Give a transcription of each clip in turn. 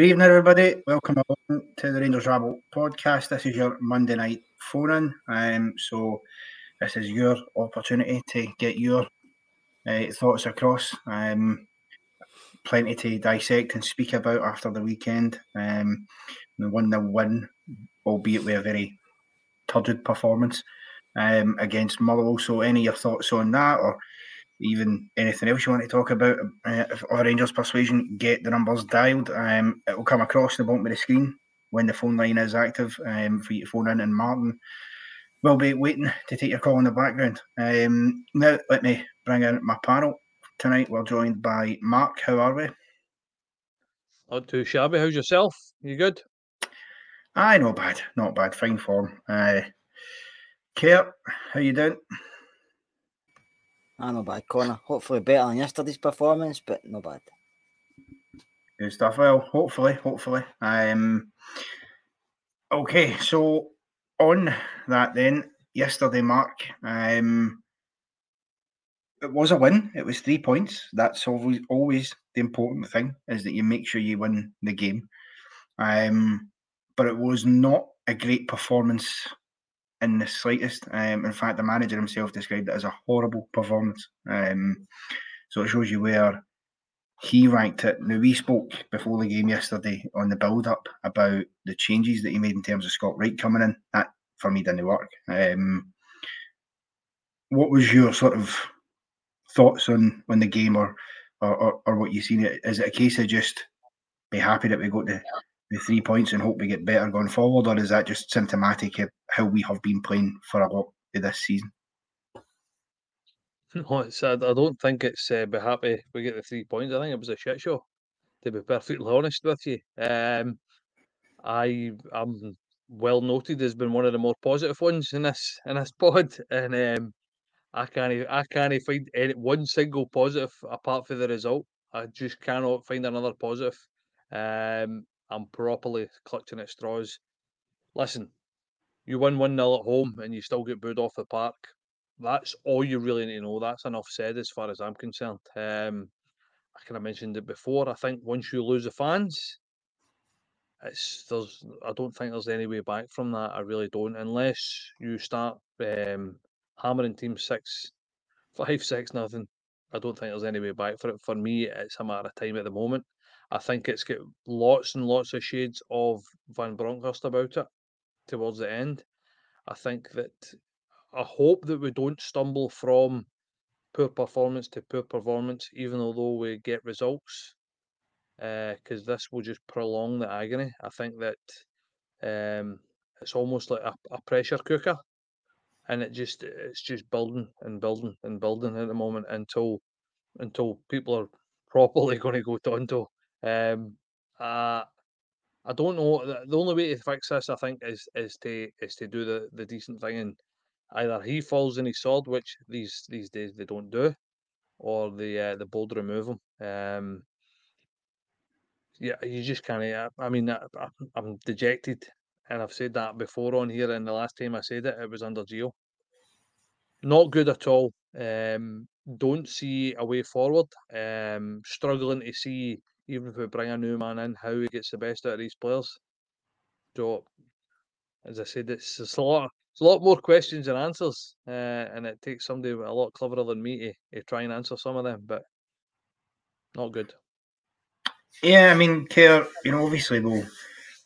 Good evening, everybody. Welcome along to the Rangers Rabble podcast. This is your Monday night phone in. Um, so, this is your opportunity to get your uh, thoughts across. Um, plenty to dissect and speak about after the weekend. Um, the 1 0 win, albeit with a very turgid performance um, against Motherwell. So, any of your thoughts on that or even anything else you want to talk about uh, or Rangers persuasion, get the numbers dialed. Um, it will come across the bottom of the screen when the phone line is active um, for you to phone in. And Martin will be waiting to take your call in the background. Um, now, let me bring in my panel. Tonight, we're joined by Mark. How are we? Not too shabby. How's yourself? You good? Aye, not bad. Not bad. Fine form. Uh, Kurt, how you doing? Ah, no bad, Connor. Hopefully better than yesterday's performance, but no bad. Good stuff. Well, hopefully, hopefully. Um, okay, so on that then, yesterday, Mark, um, it was a win. It was three points. That's always always the important thing is that you make sure you win the game. Um, but it was not a great performance in the slightest. Um, in fact, the manager himself described it as a horrible performance. Um, so it shows you where he ranked it. Now, we spoke before the game yesterday on the build up about the changes that he made in terms of Scott Wright coming in. That, for me, didn't work. Um, what was your sort of thoughts on, on the game or, or, or, or what you've seen? Is it a case of just be happy that we got the, the three points and hope we get better going forward, or is that just symptomatic of how we have been playing for a lot of this season? No, it's, I, don't think it's uh, be happy we get the three points. I think it was a shit show, to be perfectly honest with you. Um, I am well noted as been one of the more positive ones in this in this pod, and um, I can't I can't find any one single positive apart from the result. I just cannot find another positive. Um, I'm properly clutching at straws. Listen, you win 1 0 at home and you still get booed off the park. That's all you really need to know. That's enough said as far as I'm concerned. Um, I kind of mentioned it before. I think once you lose the fans, it's there's I don't think there's any way back from that. I really don't, unless you start um, hammering team six, five, six, nothing. I don't think there's any way back for it. For me, it's a matter of time at the moment. I think it's got lots and lots of shades of Van Bronckhorst about it towards the end. I think that I hope that we don't stumble from poor performance to poor performance, even although we get results, because uh, this will just prolong the agony. I think that um, it's almost like a, a pressure cooker. and it just it's just building and building and building at the moment until until people are properly going to go Tonto. Um, uh, I don't know. The only way to fix this, I think, is is to is to do the, the decent thing and either he falls in his sword, which these these days they don't do, or the uh, the bold remove him. Um, yeah, you just can't. I mean, I, I'm dejected, and I've said that before on here. And the last time I said it, it was under Gio. Not good at all. Um, don't see a way forward. Um, struggling to see, even if we bring a new man in, how he gets the best out of these players. So, as I said, it's, it's a lot. It's a lot more questions than answers, uh, and it takes somebody a lot cleverer than me to, to try and answer some of them. But not good. Yeah, I mean, care. you know, obviously we'll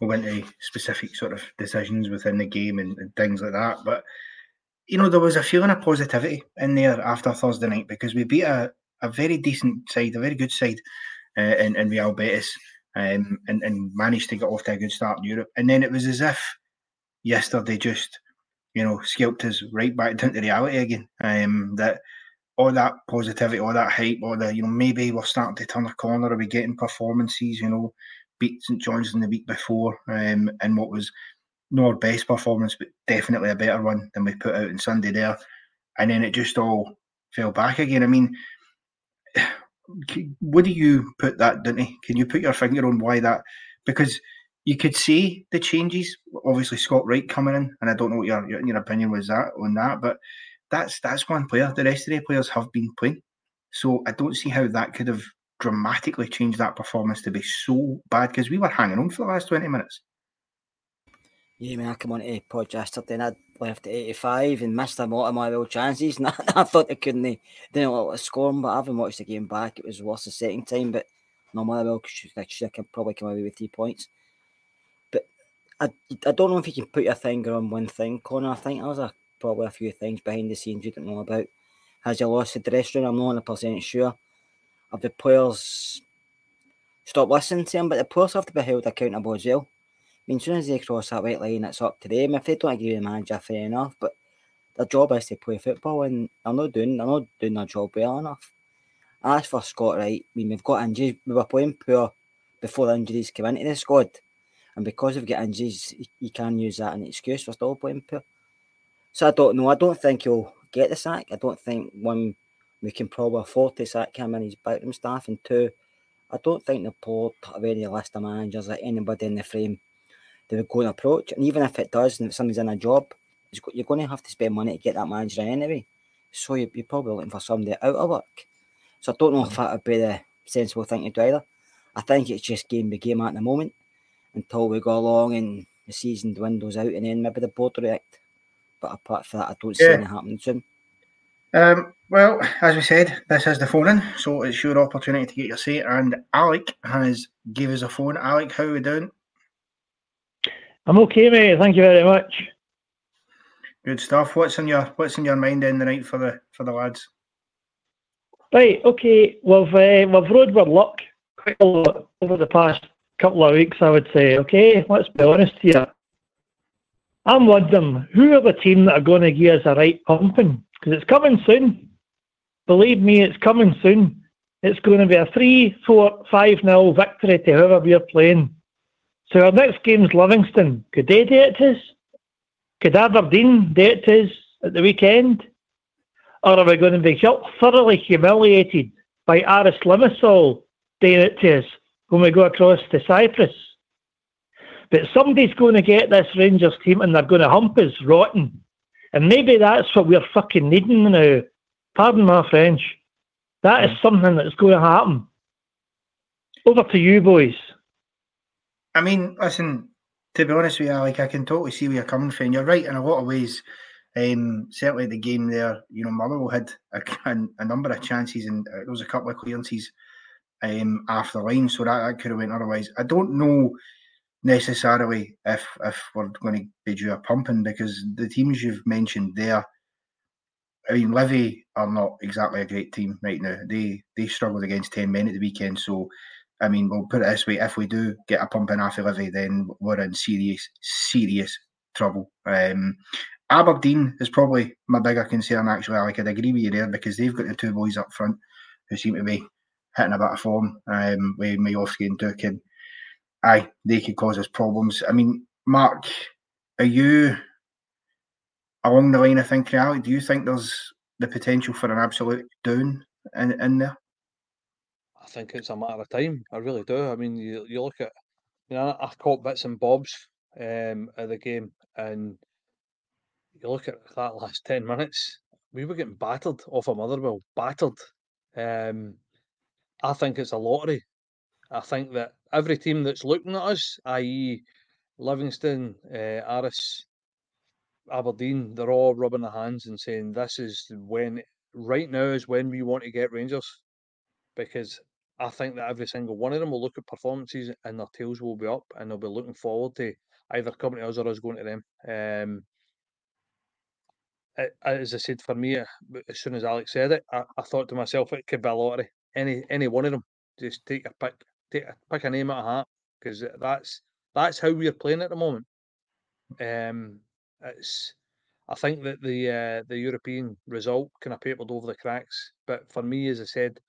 we'll go into specific sort of decisions within the game and, and, things like that, but you know, there was a feeling of positivity in there after Thursday night because we beat a, a very decent side, a very good side uh, in, Real Betis, um, and, and managed to get off to a good start in Europe. And then it was as if yesterday just, you know, scalped us right back down to reality again. Um, that all that positivity, all that hype, all the you know maybe we're starting to turn a corner. Are we getting performances? You know, beat St John's in the week before, um, and what was not our best performance, but definitely a better one than we put out on Sunday there. And then it just all fell back again. I mean, what do you put that, didn't Can you put your finger on why that? Because you could see the changes. Obviously, Scott Wright coming in, and I don't know what your your, your opinion was that on that, but that's that's one player. The rest of the players have been playing, so I don't see how that could have dramatically changed that performance to be so bad because we were hanging on for the last twenty minutes. Yeah, I mean, I come on to pod yesterday and I'd left at 85 and missed a lot of my real chances. And I, I thought I couldn't eh, didn't to score but I haven't watched the game back. It was worse the second time, but no matter well, I should have probably come away with three points. But I, I don't know if you can put your finger on one thing, Connor. I think there's a probably a few things behind the scenes you don't know about. Has you lost the dressing room? I'm not 100% sure. Have the players stopped listening to him? But the players have to be held accountable as well. Mean, as soon as they cross that white line, it's up to them. If they don't agree with the manager, fair enough. But their job is to play football, and they're not doing they're not doing their job well enough. As for Scott Wright, I mean, we've got injuries. We were playing poor before injuries came into the squad, and because we've got injuries, you can use that as an excuse for still playing poor. So I don't know. I don't think he'll get the sack. I don't think one we can probably afford to sack him and his backroom staff. And two, I don't think the board have any list of managers like anybody in the frame they would go and approach. And even if it does, and if somebody's in a job, you're going to have to spend money to get that manager in anyway. So you're probably looking for somebody out of work. So I don't know if that would be the sensible thing to do either. I think it's just game by game at the moment until we go along and the season dwindles out and then maybe the board react. But apart from that, I don't see yeah. anything happening soon. Um, well, as we said, this is the phone in, so it's your opportunity to get your say. And Alec has gave us a phone. Alec, how are we doing? I'm okay, mate. Thank you very much. Good stuff. What's in your What's in your mind in the night for the for the lads? Right. Okay. We've uh, we've rode with luck quite a lot over the past couple of weeks. I would say. Okay. Let's be honest here. I'm wondering who are the team that are going to give us a right pumping because it's coming soon. Believe me, it's coming soon. It's going to be a 3 4 5 0 victory to whoever we're playing. So our next game's Livingston. Could they do it to us? Could Aberdeen do it to us at the weekend? Or are we going to be thoroughly humiliated by Aris Limassol doing it to us when we go across to Cyprus? But somebody's going to get this Rangers team and they're going to hump us rotten. And maybe that's what we're fucking needing now. Pardon my French. That is mm. something that's going to happen. Over to you, boys. I mean, listen, to be honest with you, like I can totally see where you're coming from. You're right in a lot of ways. Um, certainly the game there, you know, Motherwell had a, a, number of chances and uh, there was a couple of clearances um, after the line, so that, that could have went otherwise. I don't know necessarily if if we're going to be due a pumping because the teams you've mentioned there, I mean, Livy are not exactly a great team right now. They they struggled against ten men at the weekend, so I mean, we'll put it this way: if we do get a pumping after Livy, then we're in serious serious trouble. Um, Aberdeen is probably my bigger concern, actually. Like, I'd agree with you there because they've got the two boys up front who seem to be hitting a bit of form um, with Miovski and Duk. And aye, they could cause us problems. I mean, Mark, are you along the line of thinking, Ali, do you think there's the potential for an absolute down in, in there? I think it's a matter of time. I really do. I mean, you, you look at, you know, I caught bits and bobs um, of the game, and you look at that last 10 minutes, we were getting battered off a Motherwell, battered. Um, I think it's a lottery. I think that every team that's looking at us, i.e., Livingston, uh, Aris, Aberdeen, they're all rubbing their hands and saying this is when, right now is when we want to get Rangers. Because I think that every single one of them will look at performances and their tails will be up and they'll be looking forward to either coming to us or us going to them. Um, as I said, for me, uh, as soon as Alex said it, I, I thought to myself it could be a lottery. Any any one of them, just take a pick, take a, pick a name out of hat because that's that's how we're playing at the moment. Um, it's I think that the uh, the European result kind of papered over the cracks. But for me, as I said,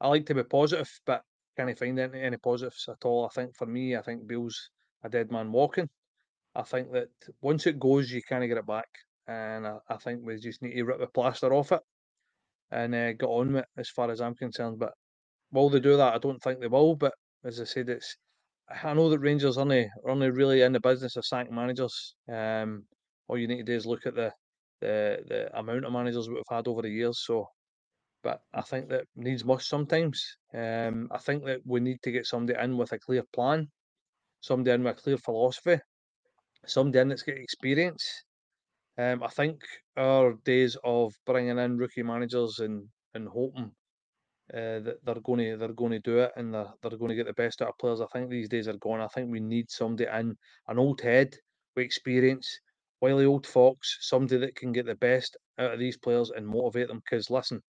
I like to be positive, but can't find any, any positives at all. I think for me, I think Bill's a dead man walking. I think that once it goes, you can't get it back and I, I, think we just need to rip the plaster off it and uh, get on with it as far as I'm concerned. But will they do that? I don't think they will. But as I said, it's I know that Rangers only are only really in the business of sacking managers. Um, all you need to do is look at the the the amount of managers we've had over the years. So, but I think that needs must sometimes. Um, I think that we need to get somebody in with a clear plan, somebody in with a clear philosophy, somebody in that's got experience, um, I think our days of bringing in rookie managers and and hoping uh, that they're going to they're going to do it and they're, they're going to get the best out of players. I think these days are gone. I think we need somebody in an old head with experience, wily old fox, somebody that can get the best out of these players and motivate them. Because listen,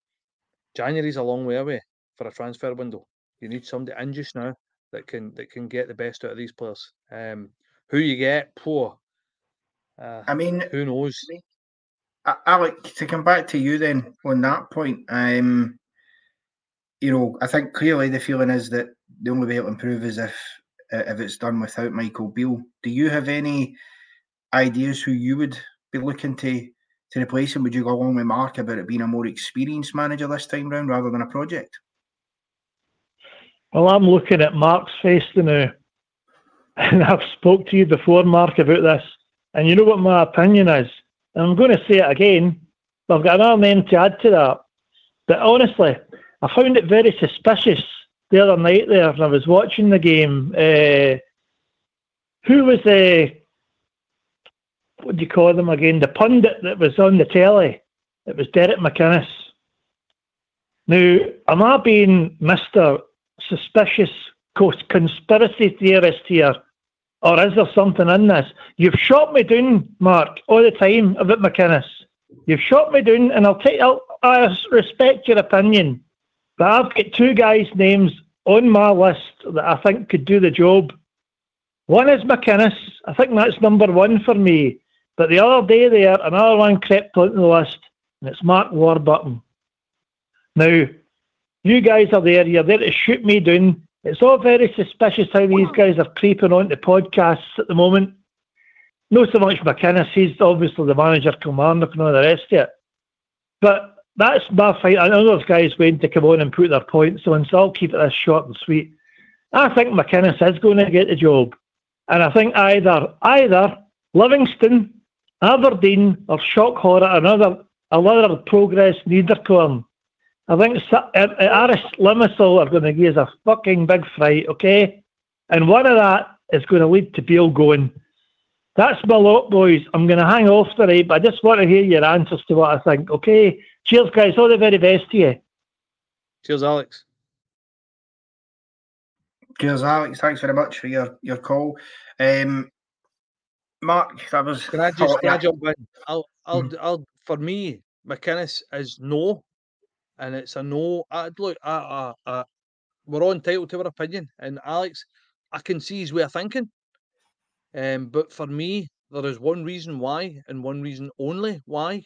January's a long way away for a transfer window. You need somebody in just now that can that can get the best out of these players. Um, who you get, poor uh, I mean, who knows? Alec, to come back to you then on that point, um, you know, I think clearly the feeling is that the only way it'll improve is if uh, if it's done without Michael Beale. Do you have any ideas who you would be looking to to replace him? Would you go along with Mark about it being a more experienced manager this time round rather than a project? Well, I'm looking at Mark's face now, and I've spoke to you before, Mark, about this. And you know what my opinion is? And I'm going to say it again, but I've got another name to add to that. But honestly, I found it very suspicious the other night there when I was watching the game. Uh, who was the, what do you call them again? The pundit that was on the telly. It was Derek McInnes. Now, am I being Mr. Suspicious conspiracy theorist here? Or is there something in this? You've shot me down, Mark, all the time about McInnes. You've shot me down, and I'll take. I'll, I respect your opinion, but I've got two guys' names on my list that I think could do the job. One is McInnes. I think that's number one for me. But the other day there, another one crept onto the list, and it's Mark Warburton. Now, you guys are there. You're there to shoot me down. It's all very suspicious how these guys are creeping onto podcasts at the moment. Not so much McInnes, he's obviously the manager, commander, and all the rest of it. But that's my fight. I know those guys waiting to come on and put their points on, so I'll keep it as short and sweet. I think McInnes is going to get the job. And I think either either Livingston, Aberdeen, or Shock Horror, another another Progrès Niederkorn I think Aris Limassol are going to give us a fucking big fright, okay? And one of that is going to lead to Beale going. That's my lot, boys. I'm going to hang off tonight, but I just want to hear your answers to what I think, okay? Cheers, guys. All the very best to you. Cheers, Alex. Cheers, Alex. Thanks very much for your, your call. Um, Mark, that was. Can I just can I jump in? I'll, I'll, mm. I'll, for me, McInnes is no and it's a no. I, look, I, I, I, we're all entitled to our opinion, and Alex, I can see his way of thinking. Um, but for me, there is one reason why, and one reason only why,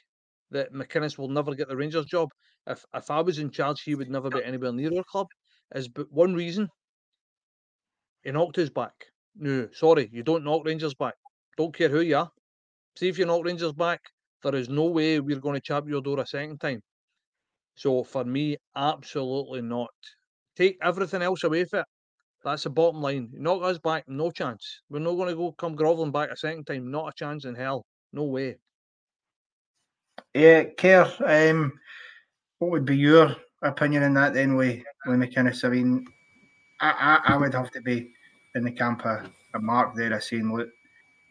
that McInnes will never get the Rangers job. If if I was in charge, he would never be anywhere near our club. Is but one reason. He knocked his back. No, sorry, you don't knock Rangers back. Don't care who you are. See if you knock Rangers back, there is no way we're going to chap your door a second time. So for me, absolutely not. Take everything else away from it. That's the bottom line. Knock us back, no chance. We're not going to go come grovelling back a second time. Not a chance in hell. No way. Yeah, Kerr, um, what would be your opinion on that then with, with McInnes? I mean, I, I, I would have to be in the camp of, of Mark there, saying, look,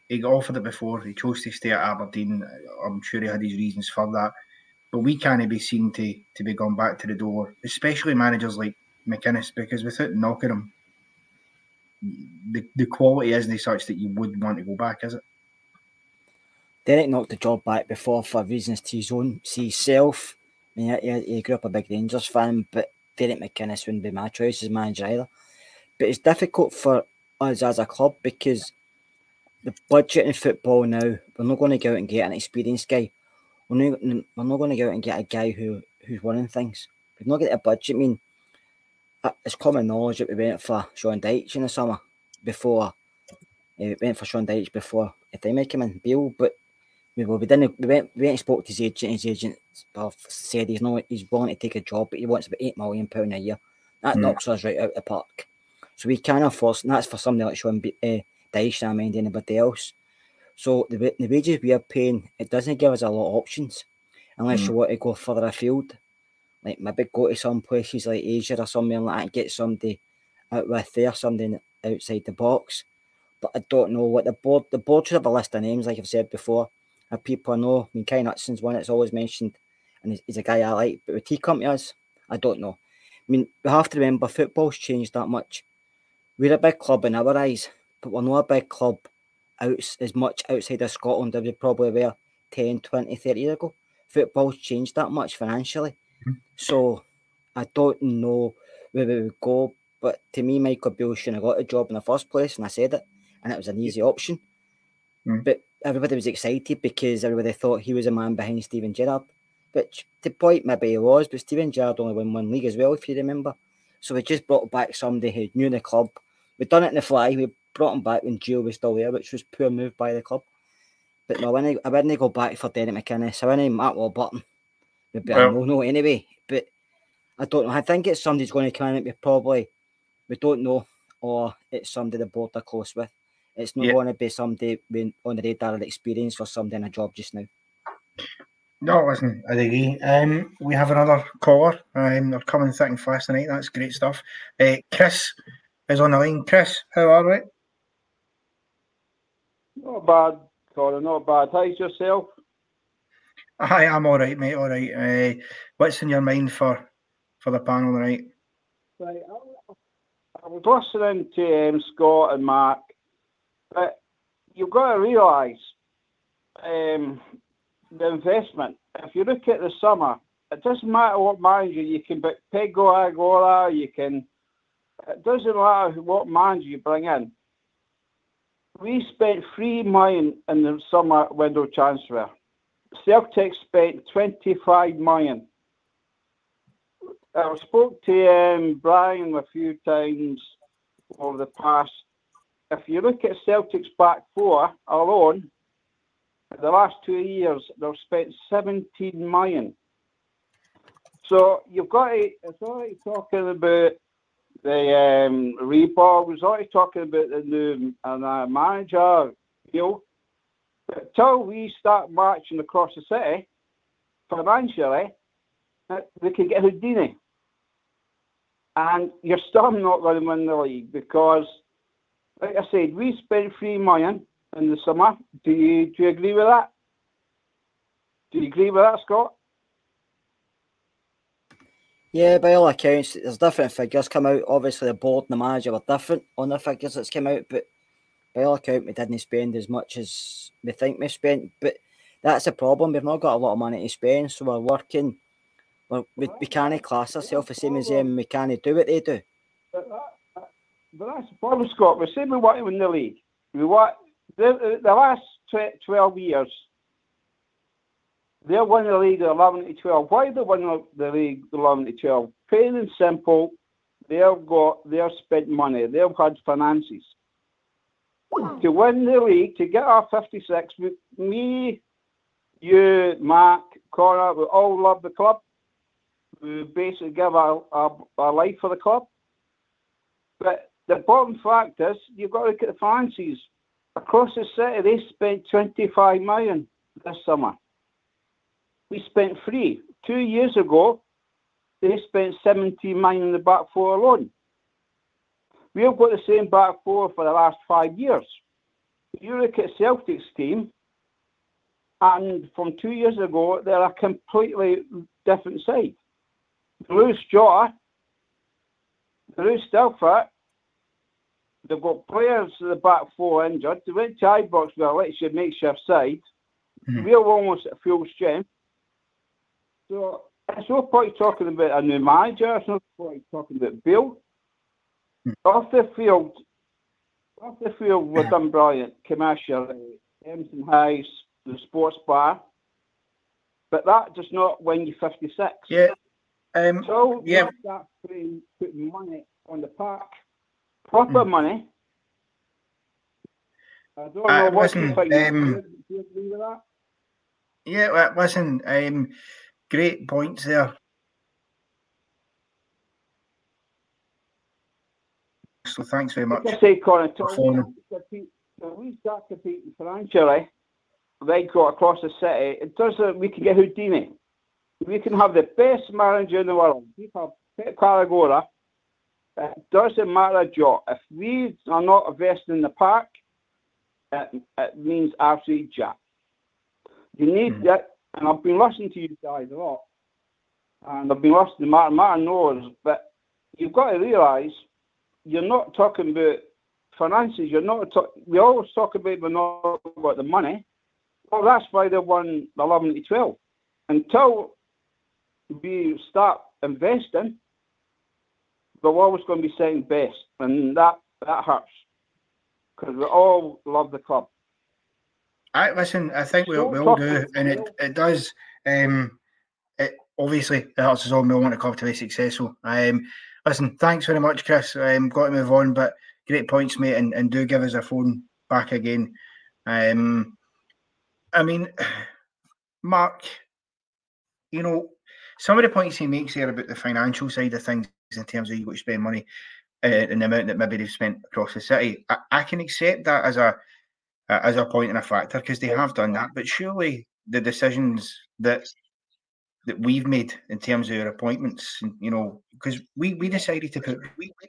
he got offered it before. He chose to stay at Aberdeen. I'm sure he had his reasons for that. But we can't be seen to to be gone back to the door, especially managers like McInnes, because without knocking him, the, the quality isn't such that you would want to go back, is it? Derek knocked the job back before for reasons to his own see self. I mean, he, he grew up a big Rangers fan, but Derek McInnes wouldn't be my choice as manager either. But it's difficult for us as a club because the budget in football now, we're not going to go out and get an experienced guy. We're not, we're not going to go out and get a guy who who's winning things. We've not got a budget. I mean, uh, it's common knowledge that we went for Sean Dyche in the summer before. Uh, we went for Sean Dyche before if they make him in, Bill, but we, well, we didn't. We went, we went and spoke to his agent. His agent said he's not. He's willing to take a job, but he wants about eight million pound a year. That mm. knocks us right out of the park. So we can't afford. And that's for somebody like Sean uh, Dyche, I mind anybody else. So the, the wages we are paying, it doesn't give us a lot of options unless mm. you want to go further afield. Like maybe go to some places like Asia or somewhere like that and get somebody out with there, something outside the box. But I don't know what the board the board should have a list of names, like I've said before, of people I know. I mean Kai Hudson's one that's always mentioned and he's, he's a guy I like, but with T companies, I don't know. I mean, we have to remember football's changed that much. We're a big club in our eyes, but we're not a big club out as much outside of Scotland as we probably were 10, 20, 30 years ago. Football's changed that much financially. Mm-hmm. So I don't know where we would go. But to me, Michael Beale shouldn't have got a job in the first place, and I said it, and it was an easy option. Mm. But everybody was excited because everybody thought he was a man behind Steven Gerrard. Which the point maybe he was, but Steven Gerrard only won one league as well, if you remember. So we just brought back somebody who knew the club. We'd done it in the fly. We brought him back when Gio was still there, which was poor move by the club. But no, I wouldn't, I wouldn't go back for Derek McInnes. I wouldn't Matt Warburton. Would be well, a no no anyway. But I don't know. I think it's somebody's going to come in. We probably we don't know, or it's somebody the board are close with. It's not yeah. going to be somebody on the radar of experience for somebody in a job just now. No, listen, I agree. Um, we have another caller. Um, they're coming thick and fast tonight. That's great stuff. Uh, Chris is on the line. Chris, how are we? Not bad, Colin. Not bad. How's yourself? Hi, I'm all right, mate. All right. Uh, what's in your mind for for the panel tonight? Right. I, I was listening to um, Scott and Mark, but you've got to realise um, the investment. If you look at the summer, it doesn't matter what manager you can pick. Pedro Aguilar, you can. It doesn't matter what manager you bring in. We spent three million in the summer window transfer. Celtic spent 25 million. I spoke to um, Brian a few times over the past. If you look at Celtic's back four alone, the last two years they've spent 17 million. So you've got to, it's already talking about the um, Reebok, was already talking about the new uh, manager, you know. Until we start marching across the city financially, we they can get Houdini. And you're still not going to win the league because, like I said, we spent three million in the summer. Do you do you agree with that? Do you agree with that, Scott? Yeah, by all accounts, there's different figures come out. Obviously, the board and the manager were different on the figures that's come out, but by all accounts, we didn't spend as much as we think we spent. But that's a problem. We've not got a lot of money to spend, so we're working. We're, we we can't class ourselves the same as them. We can't do what they do. But, that, but that's the problem, Scott. We say we want to win the league. We want the, the last tw- 12 years, they're winning the league 11 to 12. Why they win the league 11 to 12? Plain and simple, they've got, they've spent money, they've had finances. To win the league, to get our 56, me, you, Mark, Connor, we all love the club. We basically give our, our, our life for the club. But the bottom fact is, you've got to look at the finances. Across the city, they spent 25 million this summer. We spent three. Two years ago, they spent 17 million in the back four alone. We've got the same back four for the last five years. You look at Celtic's team, and from two years ago, they're a completely different side. They lose Jota, they lose. They've got players at the back four injured. They went to Ibrox with a makeshift side. Mhm. We're almost at full strength. So it's no point talking about a new manager. It's no point talking about Bill. Off the field, off the field, we've done brilliant. Commercial, Edmiston House, the sports bar. But that does not win you 56. Yeah. Um, So yeah. you start putting, money on the park, proper Hmm. money. I don't know Uh, what you listen, think. um, you agree with that? Yeah, well, listen, um, great points there. So thanks very much. Like I say, we, start to compete, till we start competing financially, they go across the city, it doesn't, we can get Houdini. We can have the best manager in the world. We have Pep Guardiola. It doesn't matter a jot. If we are not investing in the park, it, it means absolutely jack. You need mm-hmm. that, and I've been listening to you guys a lot, and I've been listening to Martin. Martin knows, but you've got to realise you're not talking about finances. You're not. Talk, we always talk about we're not about the money. Well, that's why they won the 11 to 12. Until we start investing, we're always going to be second best, and that that hurts because we all love the club. I listen. I think we we all do, and it, it does. Um, it obviously it helps us all. We all want the club to be successful. Um, listen, thanks very much, Chris. Um, got to move on, but great points, mate, and, and do give us a phone back again. Um, I mean, Mark, you know, some of the points he makes here about the financial side of things in terms of you got to spend money uh, and the amount that maybe they've spent across the city. I, I can accept that as a uh, as a point and a factor because they have done that. But surely the decisions that that we've made in terms of our appointments, you know, because we we decided to put we, we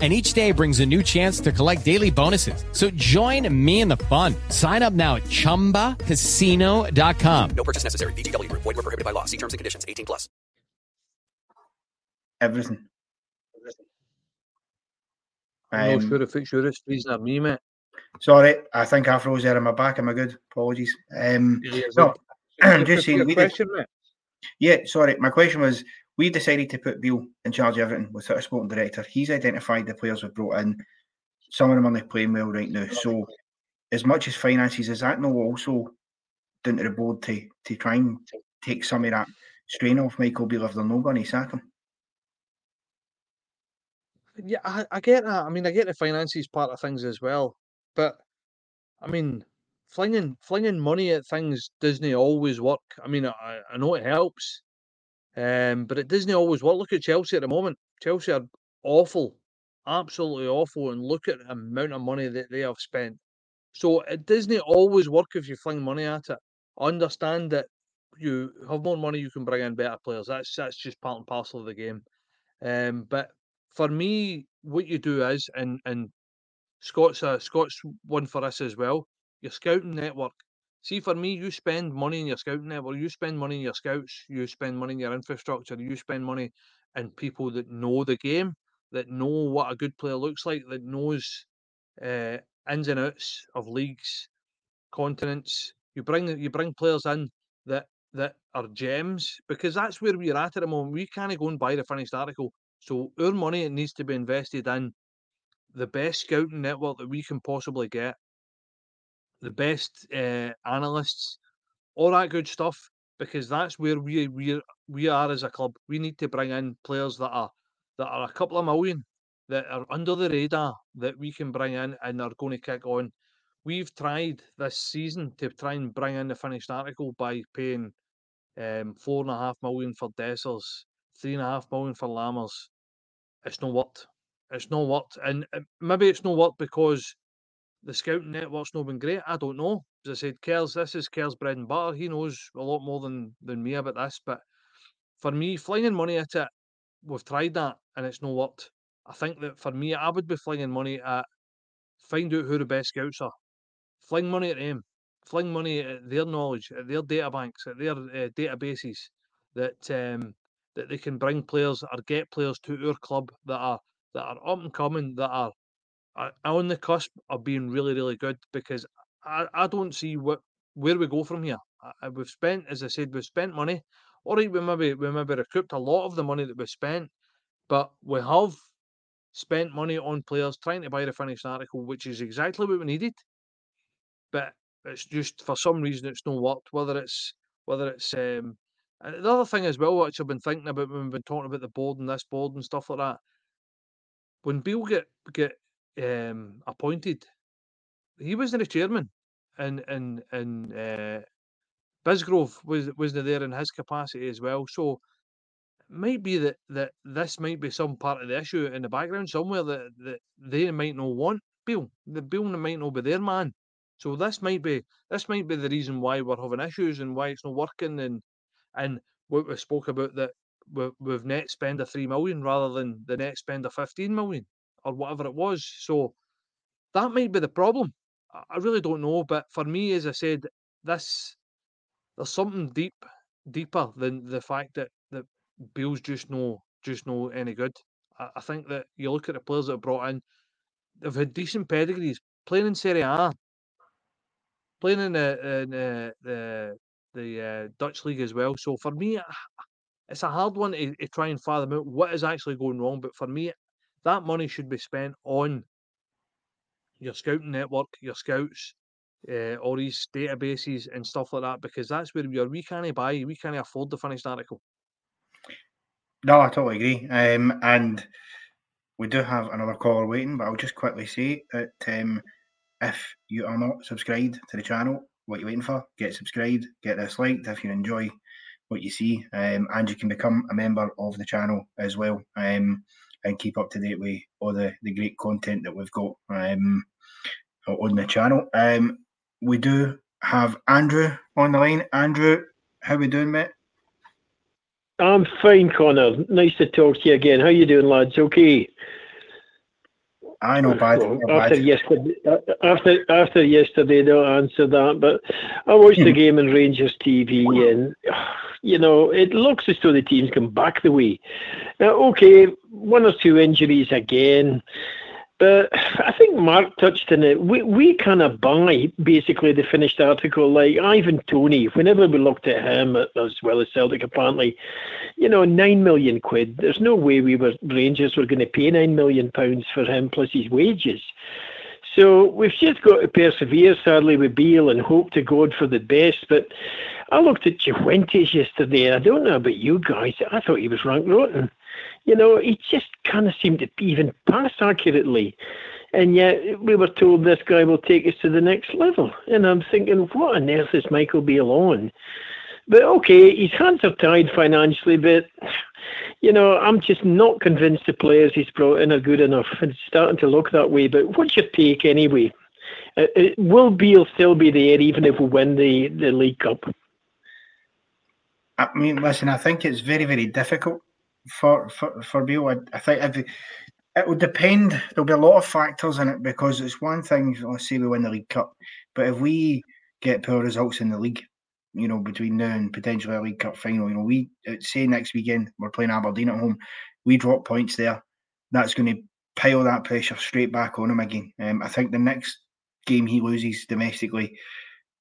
And each day brings a new chance to collect daily bonuses. So join me in the fun. Sign up now at chumbacasino.com. No purchase necessary. VGW Group. Void were prohibited by law. See terms and conditions. 18 plus. everything. I'm Um, not sure if it's your reason or me, mate. Sorry, I think I froze there in my back. Am I good? Apologies. Um, Yeah, no, just saying. Your did, yeah, sorry. My question was: We decided to put Beale in charge of everything without a sporting director. He's identified the players we've brought in. Some of them are playing well right now. So, as much as finances, is that no also down to the board to to try and take some of that strain off Michael Beale if they're not going to sack him? Yeah, I, I get that. I mean, I get the finances part of things as well, but I mean, flinging flinging money at things doesn't always work. I mean, I, I know it helps, um, but it doesn't always work. Look at Chelsea at the moment. Chelsea are awful, absolutely awful, and look at the amount of money that they have spent. So it doesn't always work if you fling money at it. Understand that you have more money, you can bring in better players. That's that's just part and parcel of the game. Um, but for me, what you do is, and and Scott's a Scott's one for us as well. Your scouting network. See, for me, you spend money in your scouting network. You spend money in your scouts. You spend money in your infrastructure. You spend money in people that know the game, that know what a good player looks like, that knows uh, ins and outs of leagues, continents. You bring you bring players in that that are gems because that's where we're at at the moment. We can't go and buy the finished article. So our money needs to be invested in the best scouting network that we can possibly get, the best uh, analysts, all that good stuff, because that's where we we we are as a club. We need to bring in players that are that are a couple of million, that are under the radar, that we can bring in and are going to kick on. We've tried this season to try and bring in the finished article by paying um, four and a half million for Dessers, three and a half million for Lammers. It's no worth. It's no worth, and maybe it's no worth because the scouting network's not been great. I don't know. As I said, Kerr's this is Kerr's bread and butter. He knows a lot more than than me about this. But for me, flinging money at it, we've tried that and it's no worked. I think that for me, I would be flinging money at find out who the best scouts are. Fling money at them. Fling money at their knowledge, at their data banks, at their uh, databases that um, that they can bring players or get players to our club that are that are up and coming, that are on the cusp of being really, really good because I, I don't see what where we go from here. I, we've spent, as I said, we've spent money. All right, we maybe we maybe recouped a lot of the money that we spent, but we have spent money on players trying to buy the finished article, which is exactly what we needed. But it's just for some reason it's not worked. Whether it's whether it's um, the other thing as well, which I've been thinking about when we've been talking about the board and this board and stuff like that. When Beale get get um, appointed, he wasn't a chairman, and and and uh, Bisgrove was wasn't there in his capacity as well. So it might be that that this might be some part of the issue in the background somewhere that that they might not want Beale. The Beale might not be their man. So this might be this might be the reason why we're having issues and why it's not working and and what we spoke about that we, we've net spend a three million rather than the net spend of fifteen million or whatever it was. So that might be the problem. I really don't know. But for me, as I said, this there's something deep, deeper than the fact that that Bill's just no just no any good. I, I think that you look at the players that have brought in, they've had decent pedigrees, playing in Serie A, playing in the in the the, the uh, Dutch league as well. So for me, it's a hard one to, to try and fathom out what is actually going wrong. But for me, that money should be spent on your scouting network, your scouts, uh, all these databases and stuff like that, because that's where we are. We can't buy, we can't afford the finished article. No, I totally agree. Um, and we do have another caller waiting, but I'll just quickly say that um, if you are not subscribed to the channel, what are you waiting for? Get subscribed, get this liked if you enjoy what you see, um, and you can become a member of the channel as well. Um, and keep up to date with all the, the great content that we've got um, on the channel. Um, we do have Andrew on the line. Andrew, how we doing, mate? I'm fine, Connor. Nice to talk to you again. How you doing, lads? Okay. I know bad. after bad. yesterday, uh, after after yesterday, don't answer that. But I watched the hmm. game on Rangers TV, and you know it looks as though the team's come back the way. Now, okay, one or two injuries again. But I think Mark touched on it. We we kind of buy basically the finished article. Like Ivan Toney, whenever we looked at him as well as Celtic, apparently, you know, nine million quid. There's no way we were Rangers were going to pay nine million pounds for him plus his wages. So we've just got to persevere, sadly, with Beale and hope to God for the best. But I looked at Cifuentes yesterday. I don't know about you guys. I thought he was rank rotten you know, he just kind of seemed to even pass accurately. And yet we were told this guy will take us to the next level. And I'm thinking, what on earth is Michael Beale on? But okay, his hands are tied financially, but you know, I'm just not convinced the players he's brought in are good enough. It's starting to look that way. But what's your take anyway? Uh, uh will Beale still be there even if we win the, the League Cup? I mean, listen, I think it's very, very difficult for for for Beale. I, I think it will depend. There'll be a lot of factors in it because it's one thing. Let's say we win the League Cup, but if we get poor results in the league, you know, between now and potentially a League Cup final. You know, we say next weekend we're playing Aberdeen at home, we drop points there. That's going to pile that pressure straight back on him again. Um, I think the next game he loses domestically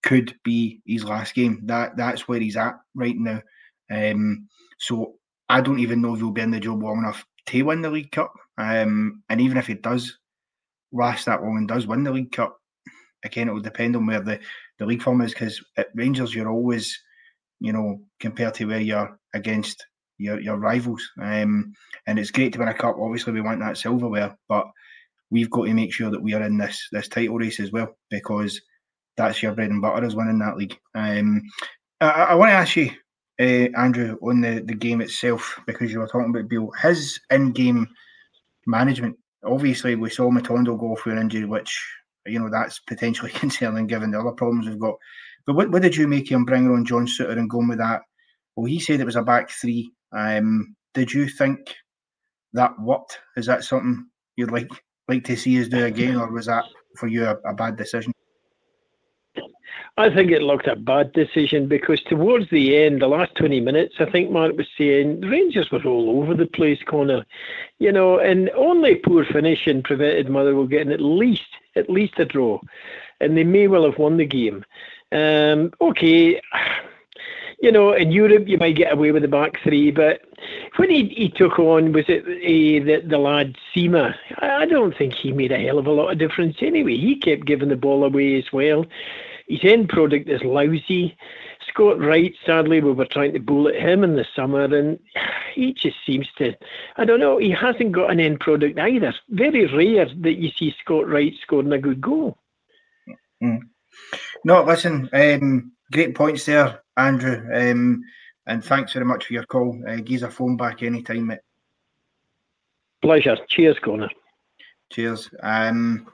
could be his last game. That that's where he's at right now. Um, so I don't even know if he'll be in the job long enough to win the League Cup. Um, and even if he does last that long and does win the League Cup, again, it will depend on where the, the league form is because at Rangers, you're always, you know, compared to where you're against your, your rivals. Um, and it's great to win a cup. Obviously, we want that silverware, but we've got to make sure that we are in this this title race as well because that's your bread and butter is winning that league. Um, I, I want to ask you, uh, Andrew, on the, the game itself because you were talking about Beale, his in-game management. Obviously, we saw Matondo go through an injury, which you know that's potentially concerning given the other problems we've got. But what, what did you make him bringing on John Souttar and going with that? Well, he said it was a back three. Um, did you think that worked? Is that something you'd like like to see us do again, or was that for you a, a bad decision? I think it looked a bad decision because towards the end, the last 20 minutes, I think Mark was saying the Rangers were all over the place, Connor. You know, and only poor finishing prevented Motherwell getting at least at least a draw, and they may well have won the game. Um, okay, you know, in Europe you might get away with the back three, but when he, he took on was it uh, the the lad Sima? I don't think he made a hell of a lot of difference anyway. He kept giving the ball away as well. His end product is lousy. Scott Wright, sadly, we were trying to bullet him in the summer, and he just seems to, I don't know, he hasn't got an end product either. Very rare that you see Scott Wright scoring a good goal. Mm. No, listen, um, great points there, Andrew, um, and thanks very much for your call. Uh, give us a phone back anytime, mate. Pleasure. Cheers, Connor. Cheers. Um,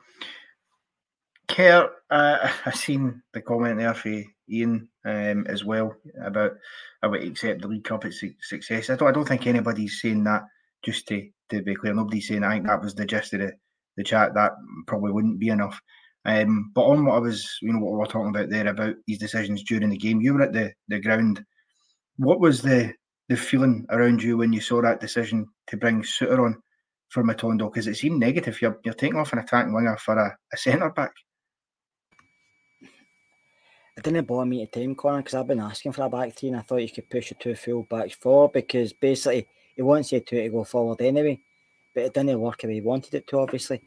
Kerr, uh, I seen the comment there for Ian um, as well about about accept the League Cup its success. I don't, I don't think anybody's saying that just to, to be clear. Nobody's saying I think that was the gist of the, the chat. That probably wouldn't be enough. Um, but on what I was, you know, what we were talking about there about these decisions during the game, you were at the, the ground. What was the the feeling around you when you saw that decision to bring Souttar on for Matondo? Because it seemed negative. You're, you're taking off an attacking winger for a, a centre back. It didn't bother me at time, Connor, because I've been asking for a back three and I thought you could push the two full backs forward because basically he wants you two to go forward anyway. But it didn't work the way he wanted it to, obviously.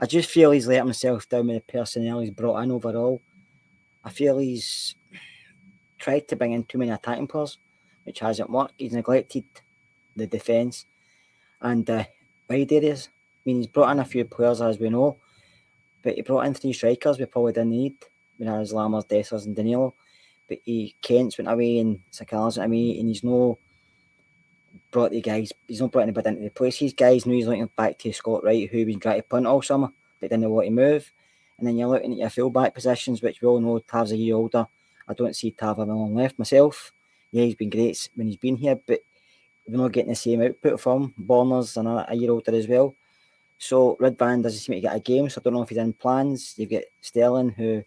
I just feel he's let himself down with the personnel he's brought in overall. I feel he's tried to bring in too many attacking players, which hasn't worked. He's neglected the defence and uh, wide areas. I mean, he's brought in a few players, as we know, but he brought in three strikers we probably didn't need when was Lammers, Dessers, and Danilo. But he Kent's went away and Sakala's went away, and he's no brought the guys. He's not brought anybody into the place. These guys now he's looking back to Scott Wright, who been trying to punt all summer, but didn't want to move. And then you're looking at your fullback positions, which we all know Tav's a year older. I don't see Tav having long left myself. Yeah, he's been great when he's been here, but we're not getting the same output from Borna's and a, a year older as well. So Ridvan doesn't seem to get a game, so I don't know if he's in plans. You've got Sterling, who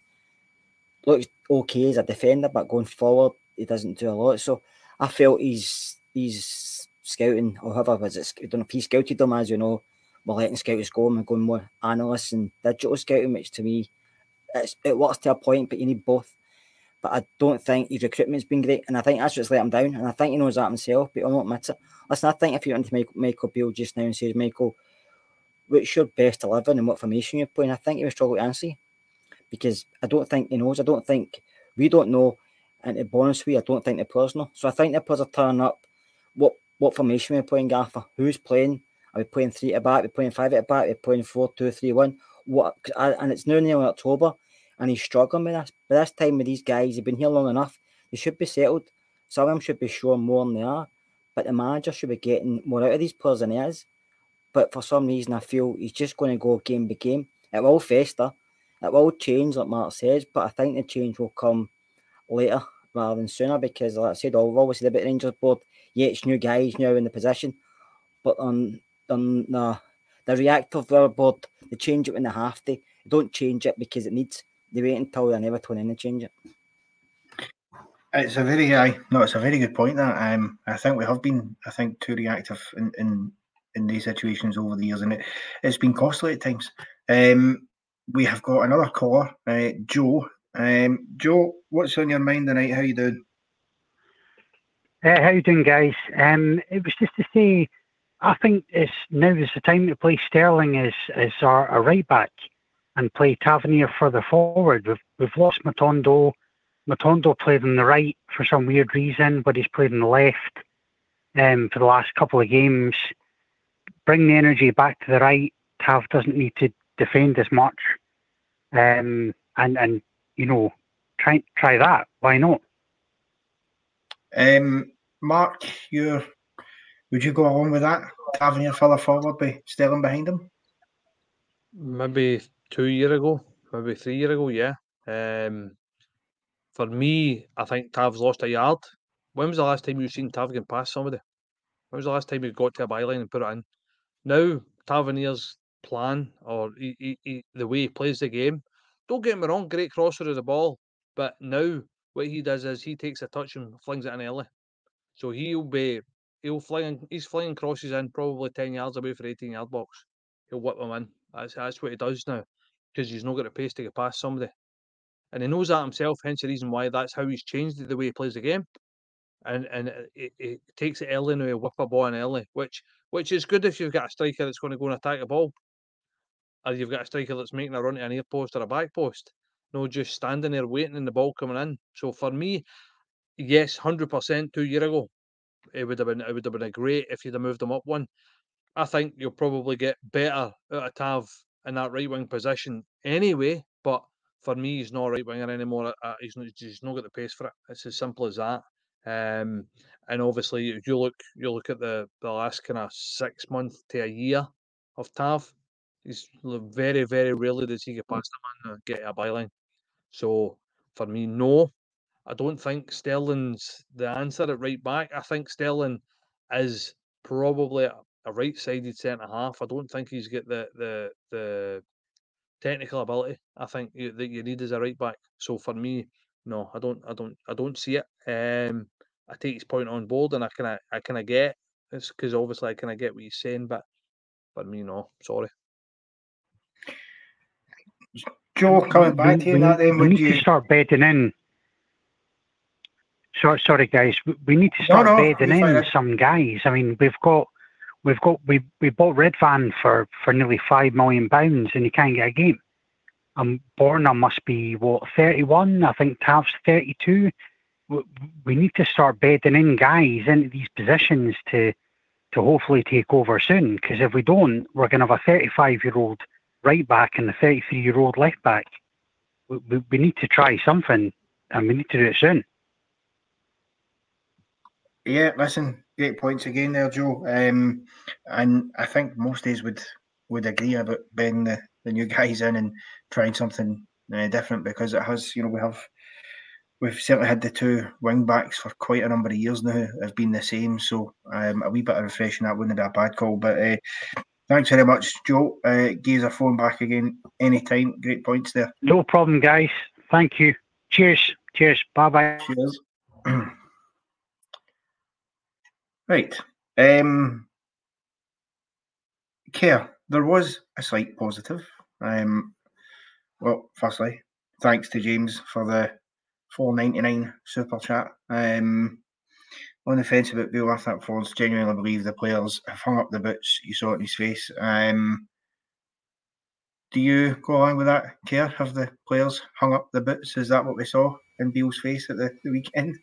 looks okay as a defender, but going forward, he doesn't do a lot. So I felt he's he's scouting, or however was it, I don't know if he scouted them, as you know, we're letting scouts go and going more analysts and digital scouting, which to me, it works to a point, but you need both. But I don't think his recruitment's been great, and I think that's what's let him down. And I think he knows that himself, but he'll not admit it. Listen, I think if you went to make Michael Beale just now and says, Michael, what's your best 11 and what formation you're playing, I think he would struggle to answer because I don't think he knows. I don't think we don't know. And to be honest with you, I don't think the players know. So I think the players are turning up. What what formation we're playing, Gaffer? Who's playing? Are we playing three at back? Are we playing five at back? Are we playing four, two, three, one? What? And it's now nearly October, and he's struggling with this. By this time, with these guys, they've been here long enough. They should be settled. Some of them should be showing more than they are. But the manager should be getting more out of these players than he is. But for some reason, I feel he's just going to go game by game. It will fester. It will change, like Mark says, but I think the change will come later rather than sooner because, like I said, I've always said about the Rangers board, yeah, it's new guys now in the position, but on on the the reactive board, they change it when they have to. They don't change it because it needs. They wait until they're never turning to change it. It's a very no, it's a very good point. That um, I think we have been, I think, too reactive in in, in these situations over the years, and it it's been costly at times. Um, we have got another caller, uh, Joe. Um, Joe, what's on your mind tonight? How you doing? Uh, how you doing, guys? Um, it was just to say, I think it's now is the time to play Sterling as as our, our right back and play Tavernier further forward. We've we've lost Matondo. Matondo played on the right for some weird reason, but he's played on the left um, for the last couple of games. Bring the energy back to the right. Tav doesn't need to defend as much, um, and and you know try try that. Why not? Um, Mark, you would you go along with that? Tavernier further forward by Sterling behind him. Maybe two year ago, maybe three year ago, yeah. Um, for me, I think Tav's lost a yard. When was the last time you seen Tav get past somebody? When was the last time you got to a byline and put it in? Now Tavernier's plan or he, he, he, the way he plays the game. Don't get me wrong, great crosser of the ball, but now what he does is he takes a touch and flings it in early. So he'll be he'll fling he's flinging crosses in probably ten yards away for eighteen yard box. He'll whip them in. That's that's what he does now because he's not got the pace to get past somebody, and he knows that himself. Hence the reason why that's how he's changed the way he plays the game. And and uh, it, it takes it early now, whip a ball in early, which which is good if you've got a striker that's going to go and attack the ball, or you've got a striker that's making a run to an ear post or a back post. No, just standing there waiting and the ball coming in. So for me, yes, hundred percent. Two year ago, it would have been it would have been a great if you'd have moved them up one. I think you'll probably get better out of Tav in that right wing position anyway. But for me, he's not a right winger anymore. Uh, he's not, he's not got the pace for it. It's as simple as that. Um, and obviously, you look you look at the the last kind of six months to a year of Tav, he's very very rarely does he get past the man and get a byline. So for me, no, I don't think Sterling's the answer at right back. I think Sterling is probably a, a right-sided centre half. I don't think he's got the the the technical ability. I think you, that you need as a right back. So for me, no, I don't, I don't, I don't see it. Um, I take his point on board, and I kind of, I kind of get it's because obviously I kind of get what he's saying, but for me, no, sorry. Joe, coming back to you, that then we would need you? to start bedding in. So, sorry, guys. we- need to start no, bedding in some guys. I mean, we've got, we've got, we we bought Ridvan for for nearly five million pounds, and you can't get a game. Um, Borna must be what thirty one. I think Tav's thirty two. We, we need to start bedding in guys into these positions to to hopefully take over soon. Because if we don't, we're going to have a thirty five year old right back and the thirty three year old left back. We, we, we need to try something, and we need to do it soon. Yeah, listen, great points again there, Joe. Um, and I think most days would would agree about being the, the new guys in and trying something uh, different because it has, you know, we have we've certainly had the two wing backs for quite a number of years now have been the same. So um, a wee bit of refreshing that wouldn't be a bad call. But uh, thanks very much, Joe. Uh, give us a phone back again anytime. Great points there. No problem, guys. Thank you. Cheers. Cheers. Bye bye. Cheers. right. Um, Kerr, there was a slight positive. Um, well, firstly, thanks to James for the four ninety nine super chat. Um, on the fence about Beale after that performance, genuinely believe the players have hung up the boots. You saw it in his face. Um, do you go along with that, Kerr? Have the players hung up the boots? Is that what we saw in Beale's face at the, the weekend?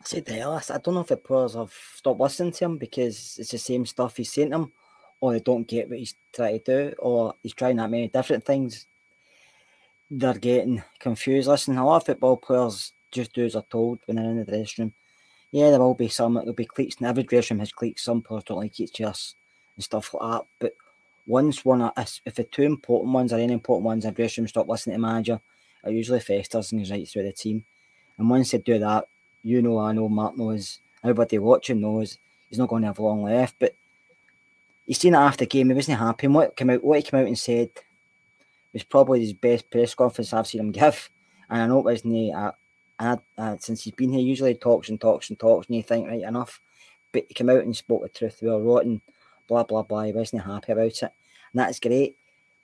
I said the hell, I don't know if the players have stopped listening to him because it's the same stuff he's saying to them, or they don't get what he's trying to do, or he's trying that many different things. They're getting confused. Listen, a lot of football players just do as they're told when they're in the dressing room. Yeah, there will be some, there'll be cliques, and every dressing room has cliques. Some players don't like each other and stuff like that. But once one, if the two important ones or any important ones in the dressing room stop listening to manager, it usually festers and goes right through the team. And once they do that, you know, I know, Mark knows, everybody watching knows he's not going to have long left. But he's seen it after the game, he wasn't happy. And what came out, what he came out and said was probably his best press conference I've seen him give. And I know it wasn't a, and uh, since he's been here, usually he talks and talks and talks, and you think, right, enough. But he came out and spoke the truth. We were rotten, blah blah blah. He wasn't happy about it, and that's great.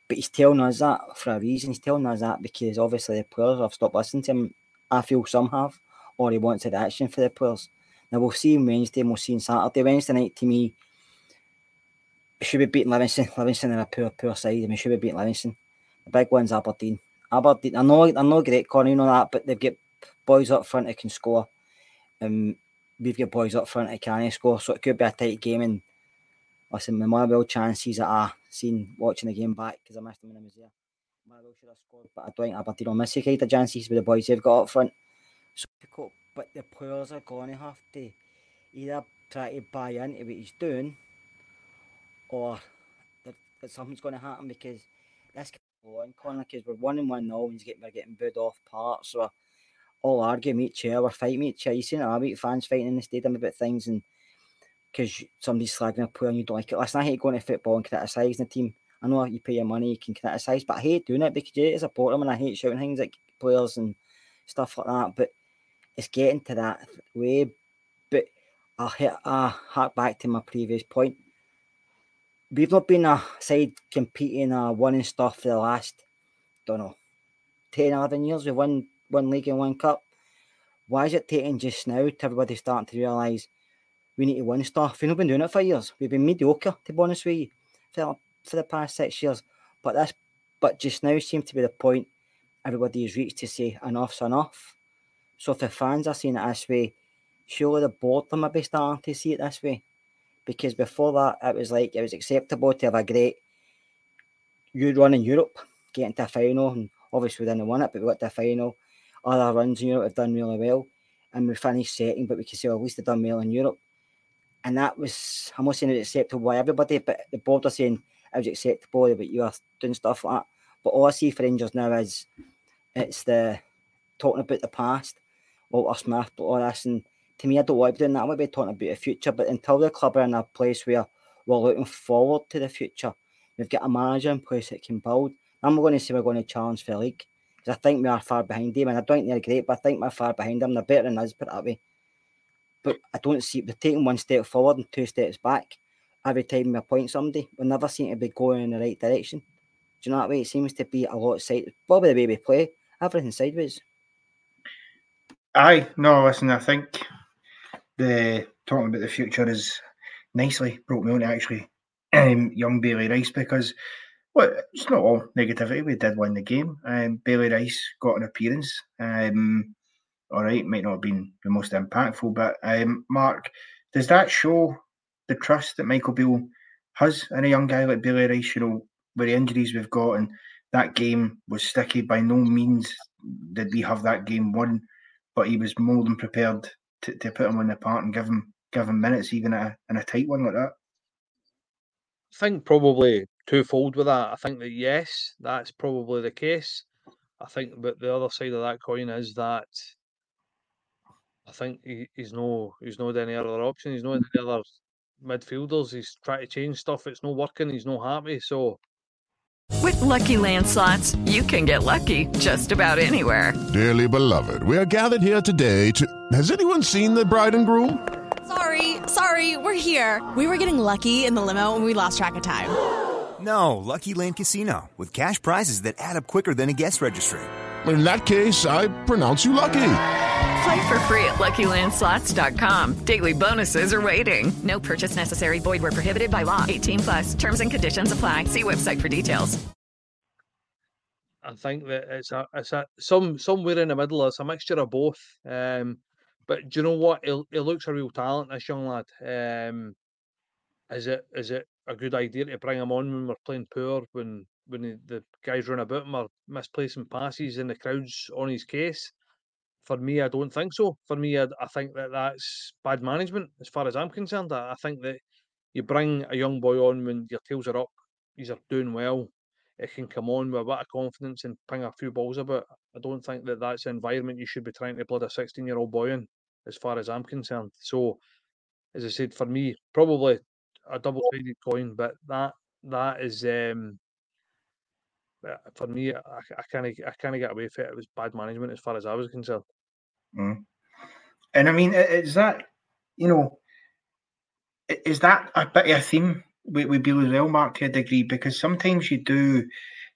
But he's telling us that for a reason. He's telling us that because obviously the players have stopped listening to him. I feel some have, or he wants action for the players. Now we'll see him Wednesday and we'll see him Saturday. Wednesday night to me, should be beating Livingston. Livingston are a poor, poor side. I mean, should be beating Livingston. The big one's Aberdeen. Aberdeen, I know, I know, great corner, you know that, but they've got boys up front that can score. Um, we've got boys up front that can score, so it could be a tight game. And listen, the Motherwell chances that I seen watching the game back because I missed them when I was there. Should have scored, but I don't think Aberdeen will miss the kind of chances with the boys they've got up front. So but the players are going to have to either try to buy into what he's doing or that, something's going to happen because that's this on corner because we're one and one now and get, we're getting booed off parts. So all arguing each other, fighting each other. You see, I meet fans fighting in the stadium about things and because somebody's slagging a player and you don't like it. Listen, I hate going to football and criticising the team. I know you pay your money, you can criticise, but I hate doing it because hate to support them and I hate shouting things like players and stuff like that. But it's getting to that way. But I'll hit, uh, hark back to my previous point we've not been a side competing uh winning stuff for the last don't know 10 11 years we've won one league and one cup. Why is it taking just now to everybody starting to realise we need to win stuff? We've not been doing it for years. We've been mediocre to be honest with you for, for the past six years. But that's but just now seems to be the point everybody has reached to say enough's enough. So if the fans are seeing it this way surely the board might be starting to see it this way. Because before that it was like it was acceptable to have a great good run in Europe, getting to a final, and obviously we didn't win it, but we got to a final. Other runs in Europe have done really well, and we finished second, but we could say well, at least they've done well in Europe. And that was, I'm not saying it was acceptable by everybody, but the board are saying it was acceptable, but you are doing stuff like that. But all I see for Rangers now is it's the talking about the past, Walter Smith, but all this, and to me, I don't want to be doing that. I want to be talking about the future. But until the club are in a place where we're looking forward to the future, we've got a manager in place that can build. I'm going to say we're going to challenge for the league I think we are far behind them, and I don't think they're great, but I think we're far behind them. They're better than us, put it that way. But I don't see they're taking one step forward and two steps back every time we appoint somebody. We never seem to be going in the right direction. Do you know that way? It seems to be a lot side. Probably the way we play, everything sideways. Aye, no, listen, I think the talking about the future is nicely brought me on to actually um, young Bailey Rice because well, it's not all negativity. We did win the game. Um, Bailey Rice got an appearance. Um, all right, might not have been the most impactful, but um, Mark, does that show the trust that Michael Beale has in a young guy like Bailey Rice? You know, with the injuries we've got, and that game was sticky. By no means did we have that game won, but he was more than prepared to, to put him on the part and give him give him minutes even in a, in a tight one like that? I think probably twofold with that. I think that yes, that's probably the case. I think, but the other side of that coin is that I think he, he's no he's no any other option. He's no any other midfielders. He's trying to change stuff. It's not working. He's not happy. So with lucky landslots, you can get lucky just about anywhere. Dearly beloved, we are gathered here today to. Has anyone seen the bride and groom? Sorry, sorry, we're here. We were getting lucky in the limo and we lost track of time. No, Lucky Land Casino with cash prizes that add up quicker than a guest registry. In that case, I pronounce you lucky. Play for free at LuckyLandSlots.com. Daily bonuses are waiting. No purchase necessary. Void were prohibited by law. 18 plus. Terms and conditions apply. See website for details. I think that it's a it's a some somewhere in the middle. It's a mixture of both. Um, but do you know what? He, he looks a real talent. This young lad. Um, is it is it a good idea to bring him on when we're playing poor when when the, the guys run about him or misplacing passes and the crowd's on his case? For me, I don't think so. For me, I, I think that that's bad management as far as I'm concerned. I, I think that you bring a young boy on when your tails are up, he's are doing well. It can come on with a bit of confidence and ping a few balls about. I don't think that that's the environment you should be trying to blood a 16 year old boy in, as far as I'm concerned. So, as I said, for me, probably a double sided coin, but that that is um, for me. I, I can't I can't get away with it. It was bad management as far as I was concerned. Mm. And I mean, is that you know, is that a bit of a theme with, with Beale as well, Mark, to a degree? Because sometimes you do,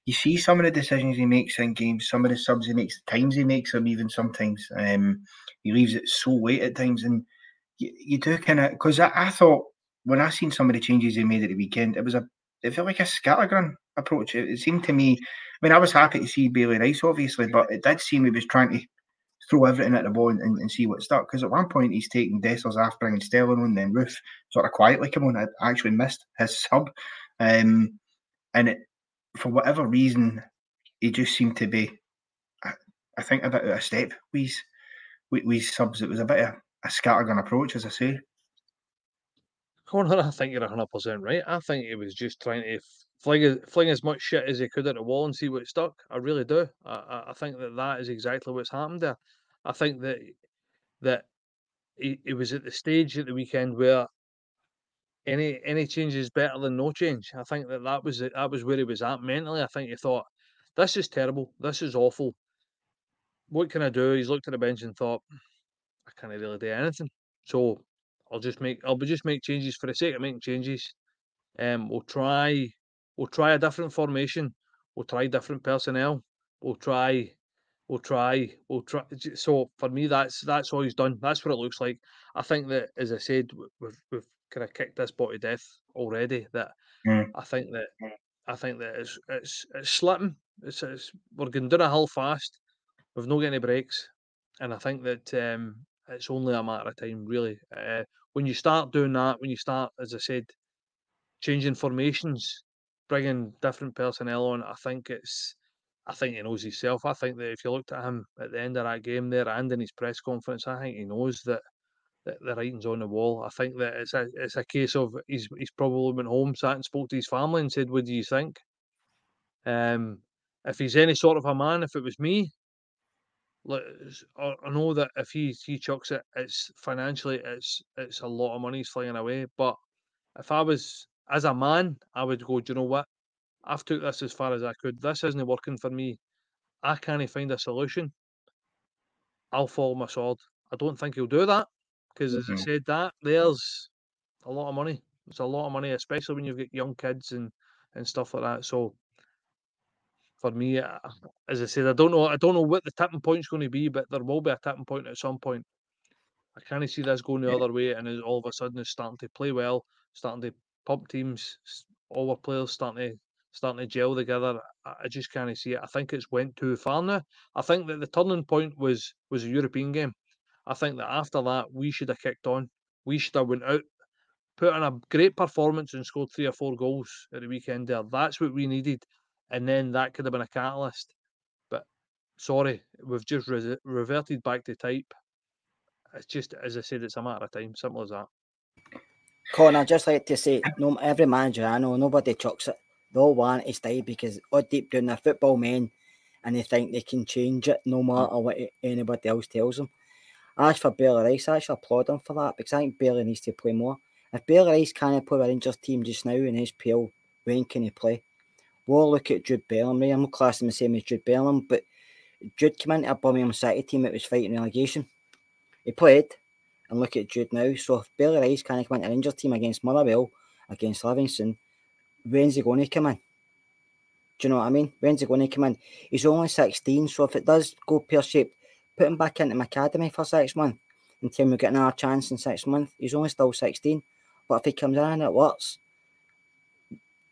you see some of the decisions he makes in games, some of the subs he makes, the times he makes them, even sometimes um, he leaves it so late at times, and you, you do kind of because I, I thought when I seen some of the changes he made at the weekend, it was a it felt like a scattergun approach. It, it seemed to me. I mean, I was happy to see Bailey Rice, obviously, but it did seem he was trying to throw everything at the ball and, and see what stuck. Because at one point he's taking Dessers after bringing Sterling on, then Roofe sort of quietly came on. I actually missed his sub, um, and it for whatever reason he just seemed to be, I, I think, a bit out of step. We we subs. It was a bit of a scattergun approach, as I say. Connor, I think you're 100% right. I think he was just trying to fling, fling as much shit as he could at the wall and see what stuck. I really do. I, I, think that that is exactly what's happened there. I think that that he, he was at the stage at the weekend where any any change is better than no change. I think that that was that was where he was at mentally. I think he thought, "This is terrible. This is awful. What can I do?" He's looked at the bench and thought, "I can't really do anything." So I'll just make I'll be just make changes for the sake of making changes. Um, we'll try we'll try a different formation. We'll try different personnel. We'll try we'll try we'll try. So for me, that's that's all he's done. That's what it looks like. I think that, as I said, we've we've kind of kicked this ball to death already. That Mm. I think that I think that it's it's it's slipping. It's, it's we're going down a hill fast. We've not got any breaks, and I think that um, it's only a matter of time, really. Uh, when you start doing that, when you start, as I said, changing formations, bringing different personnel on, I think it's. I think he knows himself. I think that if you looked at him at the end of that game there and in his press conference, I think he knows that, that the writing's on the wall. I think that it's a it's a case of he's he's probably went home, sat and spoke to his family and said, "What do you think?" Um, if he's any sort of a man, if it was me, like, I I know that if he he chucks it, it's financially it's it's a lot of money flying away. But if I was as a man, I would go. Do you know what? I've took this as far as I could. This isn't working for me. I can't find a solution. I'll fall on my sword. I don't think he'll do that because, as I Mhm. said, that there's a lot of money. It's a lot of money, especially when you've got young kids and and stuff like that. So for me, uh, as I said, I don't know. I don't know what the tipping point's going to be, but there will be a tipping point at some point. I can't see this going the other way, and it's all of a sudden it's starting to play well, starting to pump teams, all our players starting to starting to gel together. I, just can't see it. I think it's went too far now. I think that the turning point was was a European game. I think that after that we should have kicked on. We should have went out, put in a great performance, and scored three or four goals at the weekend. There, that's what we needed, and then that could have been a catalyst. But sorry, we've just res- reverted back to type. It's just, as I said, it's a matter of time. Simple as that. Colin, I'd just like to say, no, every manager I know, nobody chucks it. They all want to stay because all deep down they're football men and they think they can change it no mm. matter what anybody else tells them. As for Bailey Rice, I actually applaud him for that because I think Bailey needs to play more. If Bailey Rice can't play a Rangers team just now in his SPL, when can he play? We'll look at Jude Bellingham. I'm not classing the same as Jude Bellingham, but Jude came into a Birmingham City team that was fighting relegation. He played, and look at Jude now. So if Bailey Rice can't come into a Rangers team against Motherwell, against Livingston, when's he going to come in? Do you know what I mean? When's he going to come in? He's only 16, so if it does go pear shaped, put him back into my academy for six months until we get another chance in six months. He's only still 16. But if he comes in and it works,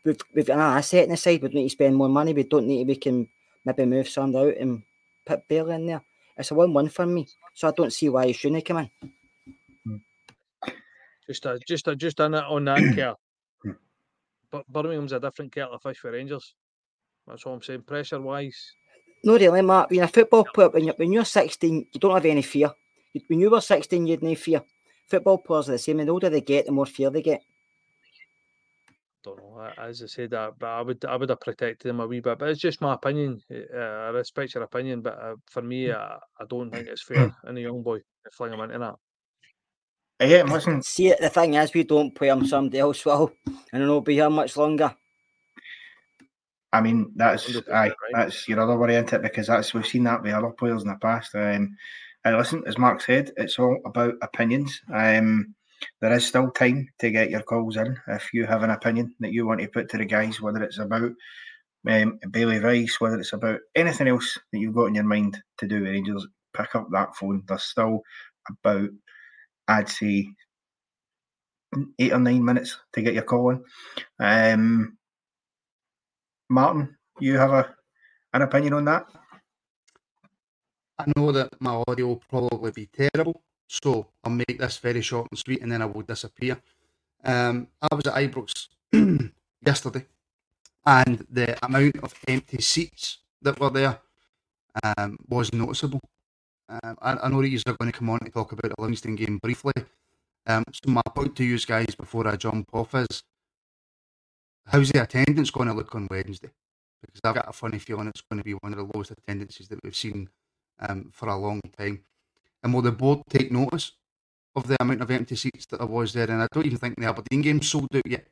we've, we've got an ah, asset in the side. We don't need to spend more money. We don't need to, we can maybe move some out and put Bailey in there. It's a win win for me. So I don't see why he shouldn't come in. Just a, just a, just on that on that Kerr. But Birmingham's a different kettle of fish for Rangers. That's what I'm saying. Pressure wise, No, really, Mark. When you're a football player, when you're, when you're 16, you don't have any fear. When you were 16, you had no fear. Football players are the same. The older they get, the more fear they get. Don't know. As I said, uh, but I would I would have protected him a wee bit. But it's just my opinion. Uh, I respect your opinion, but uh, for me, uh, I don't think it's fair in a young boy to fling him into that. Yeah, listen. See, the thing is, we don't play him, somebody else will. And I will be here much longer. I mean, that's aye, that's your other worry, isn't it? Because that's we've seen that with other players in the past. Um, and listen, as Mark said, it's all about opinions. Um, there is still time to get your calls in if you have an opinion that you want to put to the guys, whether it's about um, Bailey Rice, whether it's about anything else that you've got in your mind to do with Rangers. Pick up that phone. There's still about, I'd say, eight or nine minutes to get your call in. Um, Martin, you have a an opinion on that? I know that my audio will probably be terrible, so I'll make this very short and sweet and then I will disappear. Um, I was at Ibrox yesterday and the amount of empty seats that were there um, was noticeable. Um, I, I, know that you're going to come on to talk about the Livingston game briefly. Um, so my point to you guys before I jump off is, how's the attendance going to look on Wednesday? Because I've got a funny feeling it's going to be one of the lowest attendances that we've seen um, for a long time. And will the board take notice of the amount of empty seats that there was there? And I don't even think the Aberdeen game sold out yet.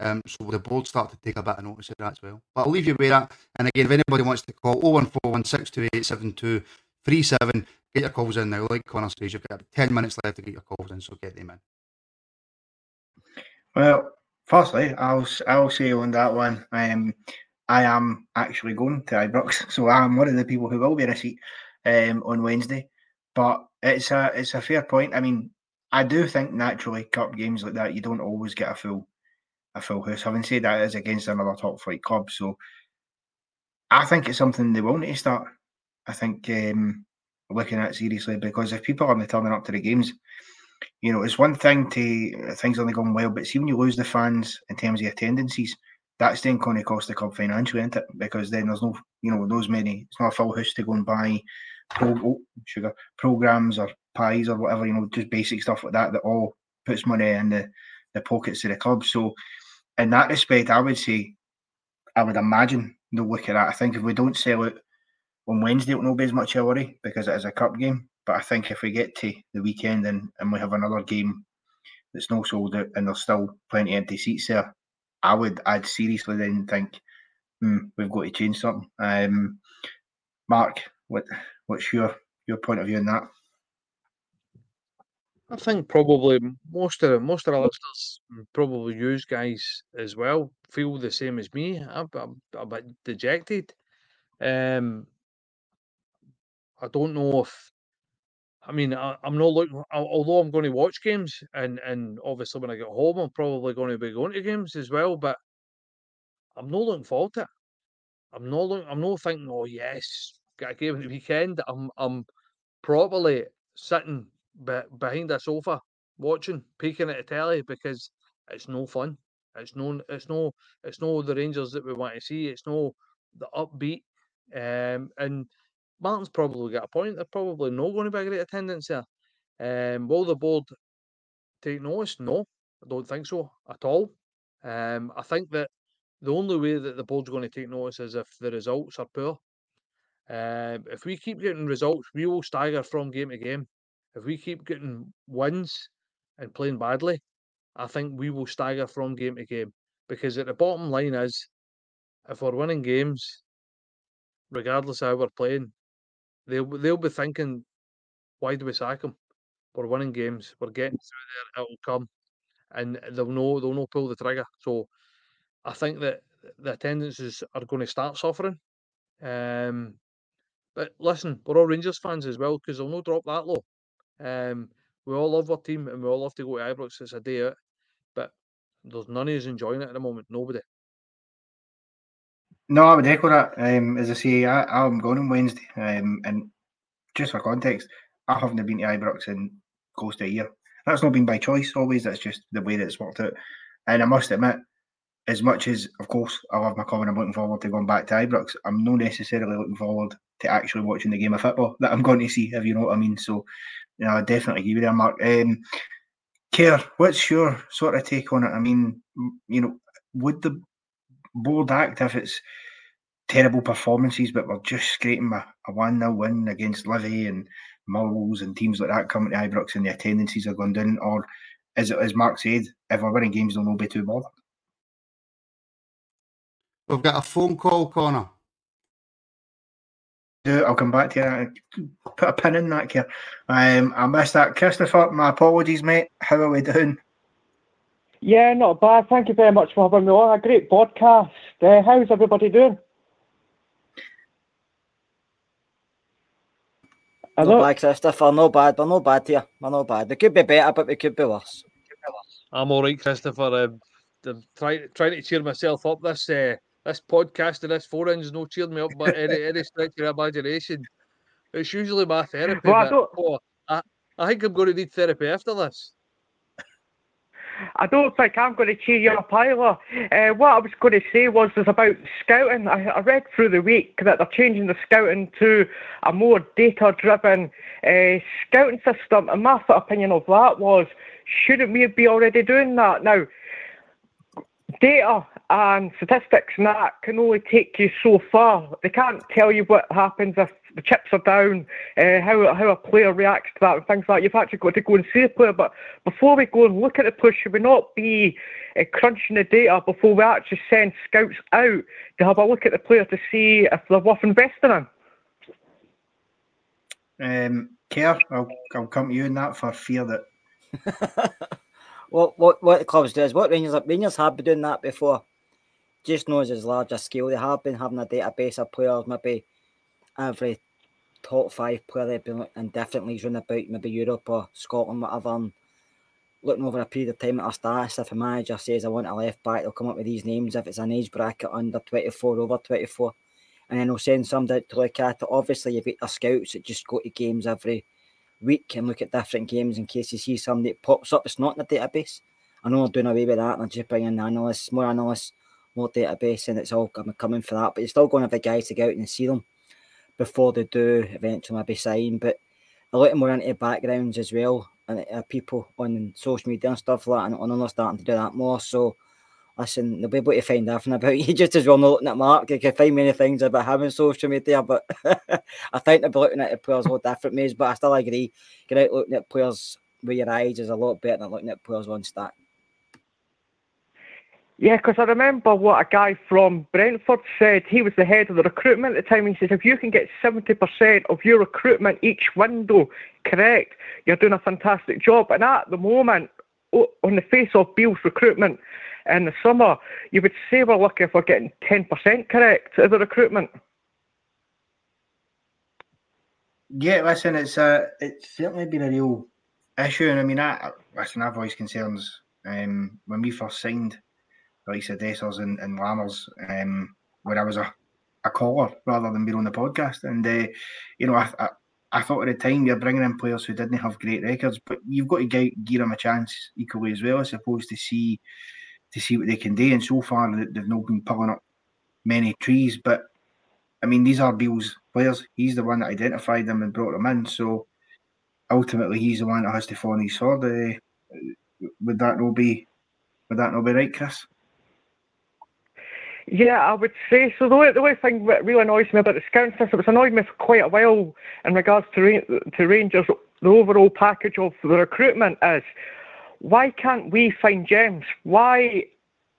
Um, so the board start to take a bit of notice of that as well. But I'll leave you with that. And again, if anybody wants to call 01416287237, get your calls in now. Like Connor says, you've got 10 minutes left to get your calls in, so get them in. Well, firstly, I'll I'll say on that one, um, I am actually going to Ibrox, so I'm one of the people who will be in a seat um, on Wednesday. But it's a it's a fair point. I mean, I do think naturally cup games like that you don't always get a full a full house. Having said that, it's against another top flight club, so I think it's something they will need to start. I think um, looking at seriously because if people aren't turning up to the games, you know, it's one thing to things only going well, but see when you lose the fans in terms of attendances, that's then going to cost the club financially, isn't it? Because then there's no, you know, those many. It's not a full house to go and buy pro, oh, sugar programs or pies or whatever, you know, just basic stuff like that that all puts money in the, the pockets of the club. So, in that respect, I would say, I would imagine they'll look at that. I think if we don't sell it on Wednesday, it won't be as much a worry because it is a cup game. But I think if we get to the weekend and, and we have another game that's not sold out and there's still plenty empty seats there, I would I'd seriously then think hmm, we've got to change something. Um, Mark, what what's your your point of view on that? I think probably most of the most of our listeners, probably you guys as well, feel the same as me. I'm, I'm a bit dejected. Um, I don't know if I mean, I, am not looking. Although I'm going to watch games, and and obviously when I get home, I'm probably going to be going to games as well. But I'm not looking forward to it. I'm not looking. I'm not thinking. Oh yes, got a game at the weekend. I'm I'm properly sitting be, behind a sofa watching, peeking at the telly because it's no fun. It's no. It's no. It's no the Rangers that we want to see. It's no the upbeat. Um, and Martin's probably got a point. They're probably not going to be a great attendance there. Um, will the board take notice? No, I don't think so at all. Um, I think that the only way that the board's going to take notice is if the results are poor. Um, if we keep getting results, we will stagger from game to game. If we keep getting wins and playing badly, I think we will stagger from game to game. Because at the bottom line is, if we're winning games, regardless of how we're playing, they'll they'll be thinking, why do we sack him? We're winning games. We're getting through there. It'll come, and they'll know they'll know pull the trigger. So I think that the attendances are going to start suffering. Um, but listen, we're all Rangers fans as well because they'll not drop that low. Um, we all love our team and we all love to go to Ibrox. It's a day out, but there's none of us enjoying it at the moment. Nobody. No, I would echo that. Um, as I say, I, am going on Wednesday, um, and just for context, I haven't been to Ibrox in close to a year. That's not been by choice always. That's just the way that it's worked out. And I must admit, as much as, of course, I love my club and I'm looking forward to going back to Ibrox, I'm not necessarily looking forward to actually watching the game of football that I'm going to see, if you know what I mean. So, you know, I definitely give you that, Mark. Um, Kerr, what's your sort of take on it? I mean, you know, would the board act if it's terrible performances, but we're just scraping a, a 1 0 win against Livy and Mulls and teams like that coming to Ibrox and the attendances are going down? Or is it, as Mark said, if we're winning games, they'll not be too bothered? We've got a phone call, Connor. Do. I'll come back to you. Put a pin in that here. Um, I missed that. Christopher, my apologies, mate. How are we doing? Yeah, not bad. Thank you very much for having me on. A great podcast. Uh, how's everybody doing? No bad, Christopher. No bad. We're no bad here. We're no bad. We could be better, but we could be worse. I'm all right, Christopher. Um, I'm trying trying to cheer myself up. This uh, this podcast and this four inch no cheered me up by any, any stretch of imagination. It's usually my therapy. Well, I don't- oh, I, I think I'm going to need therapy after this. I don't think I'm going to cheer you up either. Uh, what I was going to say was is about scouting. I, I read through the week that they're changing the scouting to a more data-driven uh, scouting system, and my opinion of that was, shouldn't we be already doing that now? Data and statistics and that can only take you so far. They can't tell you what happens if the chips are down, uh, how how a player reacts to that, and things like that. You've actually got to go and see the player. But before we go and look at the player, should we not be uh, crunching the data before we actually send scouts out to have a look at the player to see if they're worth investing in? Um, Kerr, I'll, I'll come to you in that for fear that What what what the clubs do is what Rangers Rangers have been doing that before. Just knows as large a scale. They have been having a database of players, maybe every top five player they've been in different leagues round about, maybe Europe or Scotland, whatever. And looking over a period of time at our stats, if a manager says I want a left back, they'll come up with these names. If it's an age bracket under 24, over 24, and then they'll send somebody out to look at it. Obviously, you've got the scouts that just go to games every week and look at different games in case you see somebody that pops up It's not in the database. I know they're doing away with that and just bringing analysts, more analysts, more database, and it's all coming, for that. But you're still going to have the guys to go out and see them before they do eventually maybe sign. But a lot more into backgrounds as well, and uh, people on social media and stuff like that, and they're starting to do that more. So, listen, they'll be able to find everything about you just as well. Not looking at Mark, you can find many things about on social media, but I think they'll be looking at the players a lot different ways. But I still agree, get out looking at players with your eyes is a lot better than looking at players on stat. Yeah, because I remember what a guy from Brentford said. He was the head of the recruitment at the time. He says, if you can get 70% of your recruitment each window correct, you're doing a fantastic job. And at the moment, on the face of Beale's recruitment in the summer, you would say we're lucky if we're getting 10% correct of the recruitment. Yeah, listen, it's uh, it's certainly been a real issue, and I mean, I listen, I voiced concerns um, when we first signed the likes Dessers and, and Lammers, um, when I was a, a caller rather than being on the podcast, and uh, you know, I, I I thought at the time you're bringing in players who didn't have great records, but you've got to gi- give them a chance equally as well, I suppose, to see to see what they can do. And so far, they- they've not been pulling up many trees, but I mean, these are Beale's players. He's the one that identified them and brought them in. So ultimately, he's the one that has to fall on his sword. Uh, would that not be? Would that not be right, Chris? Yeah, I would say so. The only, the only thing that really annoys me about the scouting system, it's annoyed me for quite a while in regards to to Rangers, the overall package of the recruitment is why can't we find gems? Why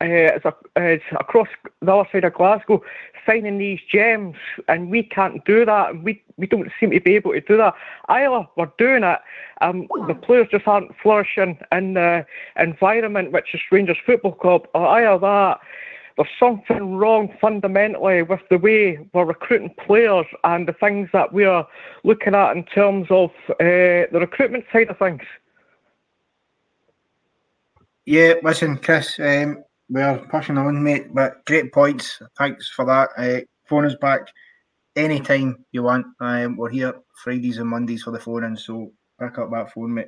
uh, is, a, across the other side of Glasgow finding these gems and we can't do that and we, we don't seem to be able to do that. Either we're doing it, um, the players just aren't flourishing in the environment which is Rangers Football Club, or either that there's something wrong fundamentally with the way we're recruiting players and the things that we're looking at in terms of uh, the recruitment side of things. Yeah, listen, Chris, um, we're pushing on, mate, but great points. Thanks for that. Uh, phone us back anytime you want. Um, we're here Fridays and Mondays for the phone in, so pick up that phone, mate.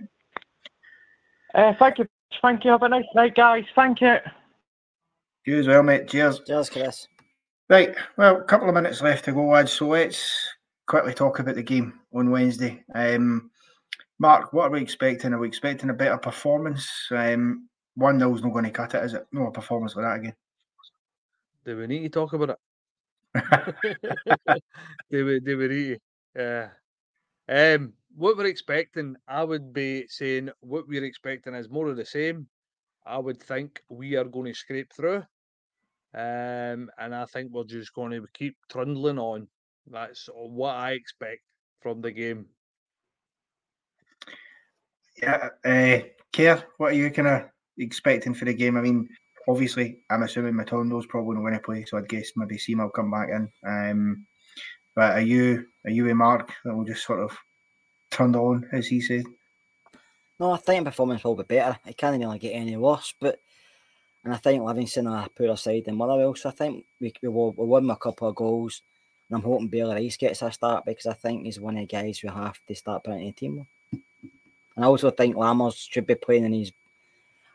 Uh, thank you. Thank you. Have a nice night, guys. Thank you. You as well, mate. Cheers. Cheers, Chris. Right, well, a couple of minutes left to go, lads. So let's quickly talk about the game on Wednesday. Um, Mark, what are we expecting? Are we expecting a better performance? Um, one 0 not going to cut it, is it? No, a performance like that again. Do we need to talk about it? do we? Do we need? Yeah. Um, what we're expecting, I would be saying what we're expecting is more of the same. I would think we are going to scrape through. Um, and I think we're just going to keep trundling on. That's what I expect from the game. Yeah, uh, Kerr, what are you kind of expecting for the game? I mean, obviously, I'm assuming Matondo's probably not going to play, so I'd guess maybe Sima will come back in. Um, but are you are you a Mark that will just sort of turn on, as he said? No, I think performance will be better. It can't really get any worse, but and I think Livingston are a poorer side than Motherwell, so I think we we will we win a couple of goals. And I'm hoping Bailey Rice gets a start because I think he's one of the guys who have to start putting in the team. And I also think Lammers should be playing in his.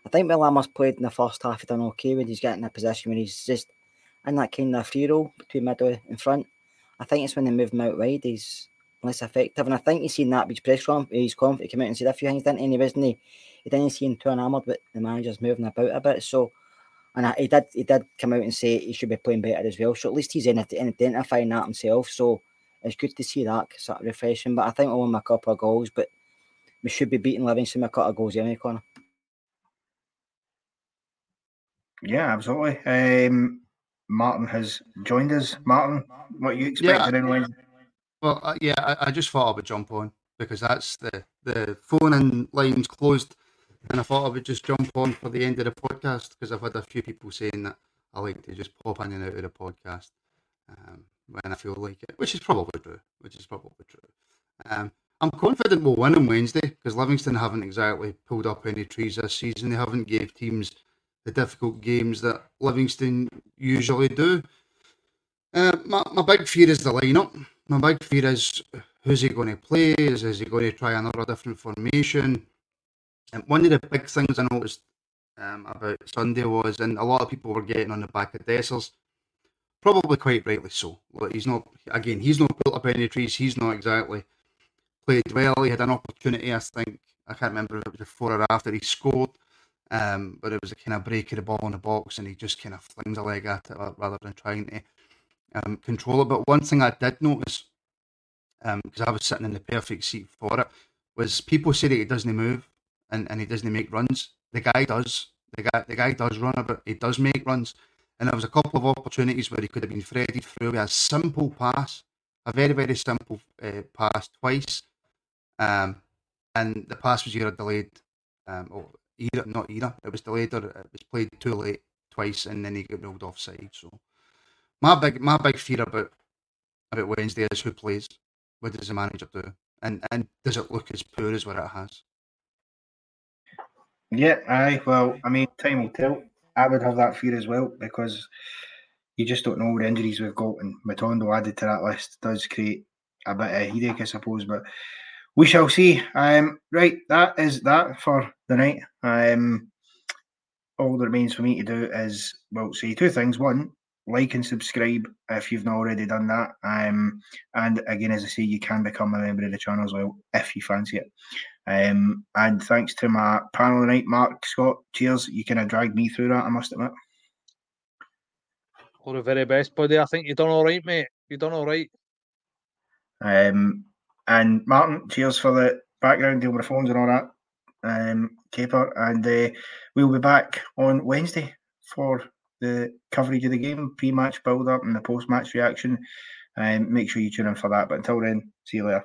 I think when Lammers played in the first half, he done okay when he's getting a position where he's just in that kind of free role between middle and front. I think it's when they move him out wide, he's less effective. And I think he's seen that with his press conference, he's confident, he came out and said a few things, didn't he? And he wasn't, he, didn't seem too enamoured with the manager's moving about a bit. So, and he did he did come out and say he should be playing better as well. So at least he's in identifying that himself. So it's good to see that sort of refreshing. But I think we'll win a couple of goals, but we should be beating Livingston a couple of goals anyway, Connor. Yeah, absolutely. Um, Martin has joined us. Martin, what are you expecting Yeah, Wednesday? Well, uh, yeah, I, I just thought I would jump on because that's the the phone and lines closed, and I thought I would just jump on for the end of the podcast because I've had a few people saying that I like to just pop in and out of the podcast um, when I feel like it, which is probably true. Which is probably true. Um, I'm confident we'll win on Wednesday because Livingston haven't exactly pulled up any trees this season. They haven't gave teams the difficult games that Livingston usually do. Uh, my, my big fear is the lineup. My big fear is who's he going to play? Is, is he going to try another different formation? And one of the big things I noticed um, about Sunday was, and a lot of people were getting on the back of Dessers, probably quite rightly so. Like he's not, again, he's not built up any trees. He's not exactly played well. He had an opportunity, I think, I can't remember if it was before or after he scored, um, but it was a kind of break of the ball in the box, and he just kind of flings a leg at it rather than trying to um, control it. But one thing I did notice, because I was sitting in the perfect seat for it, was people say that he doesn't move and, and he doesn't make runs. The guy does. The guy the guy does run a bit. He does make runs. And there was a couple of opportunities where he could have been threaded through with a simple pass, a very very simple uh, pass twice, um, and the pass was either delayed, um, or either not either. It was delayed or it was played too late twice, and then he got ruled offside. So my big my big fear about about Wednesday is who plays. What does the manager do? And and does it look as poor as what it has? Yeah, aye. Well, I mean, time will tell. I would have that fear as well because you just don't know the injuries we've got, and Matondo added to that list does create a bit of headache, I suppose. But we shall see. Um, right, that is that for the night. Um, all that remains for me to do is well, say two things. One, like and subscribe if you've not already done that. Um, and again, as I say, you can become a member of the channel as well if you fancy it. Um, and thanks to my panel tonight, Mark Scott. Cheers. You kind of dragged me through that, I must admit. All the very best, buddy. I think you've done all right, mate. You've done all right. Um, and Martin, cheers for the background deal with the phones and all that. Um, Caper, and uh, we'll be back on Wednesday for the coverage of the game, pre-match build-up, and the post-match reaction. Um, make sure you tune in for that. But until then, see you later.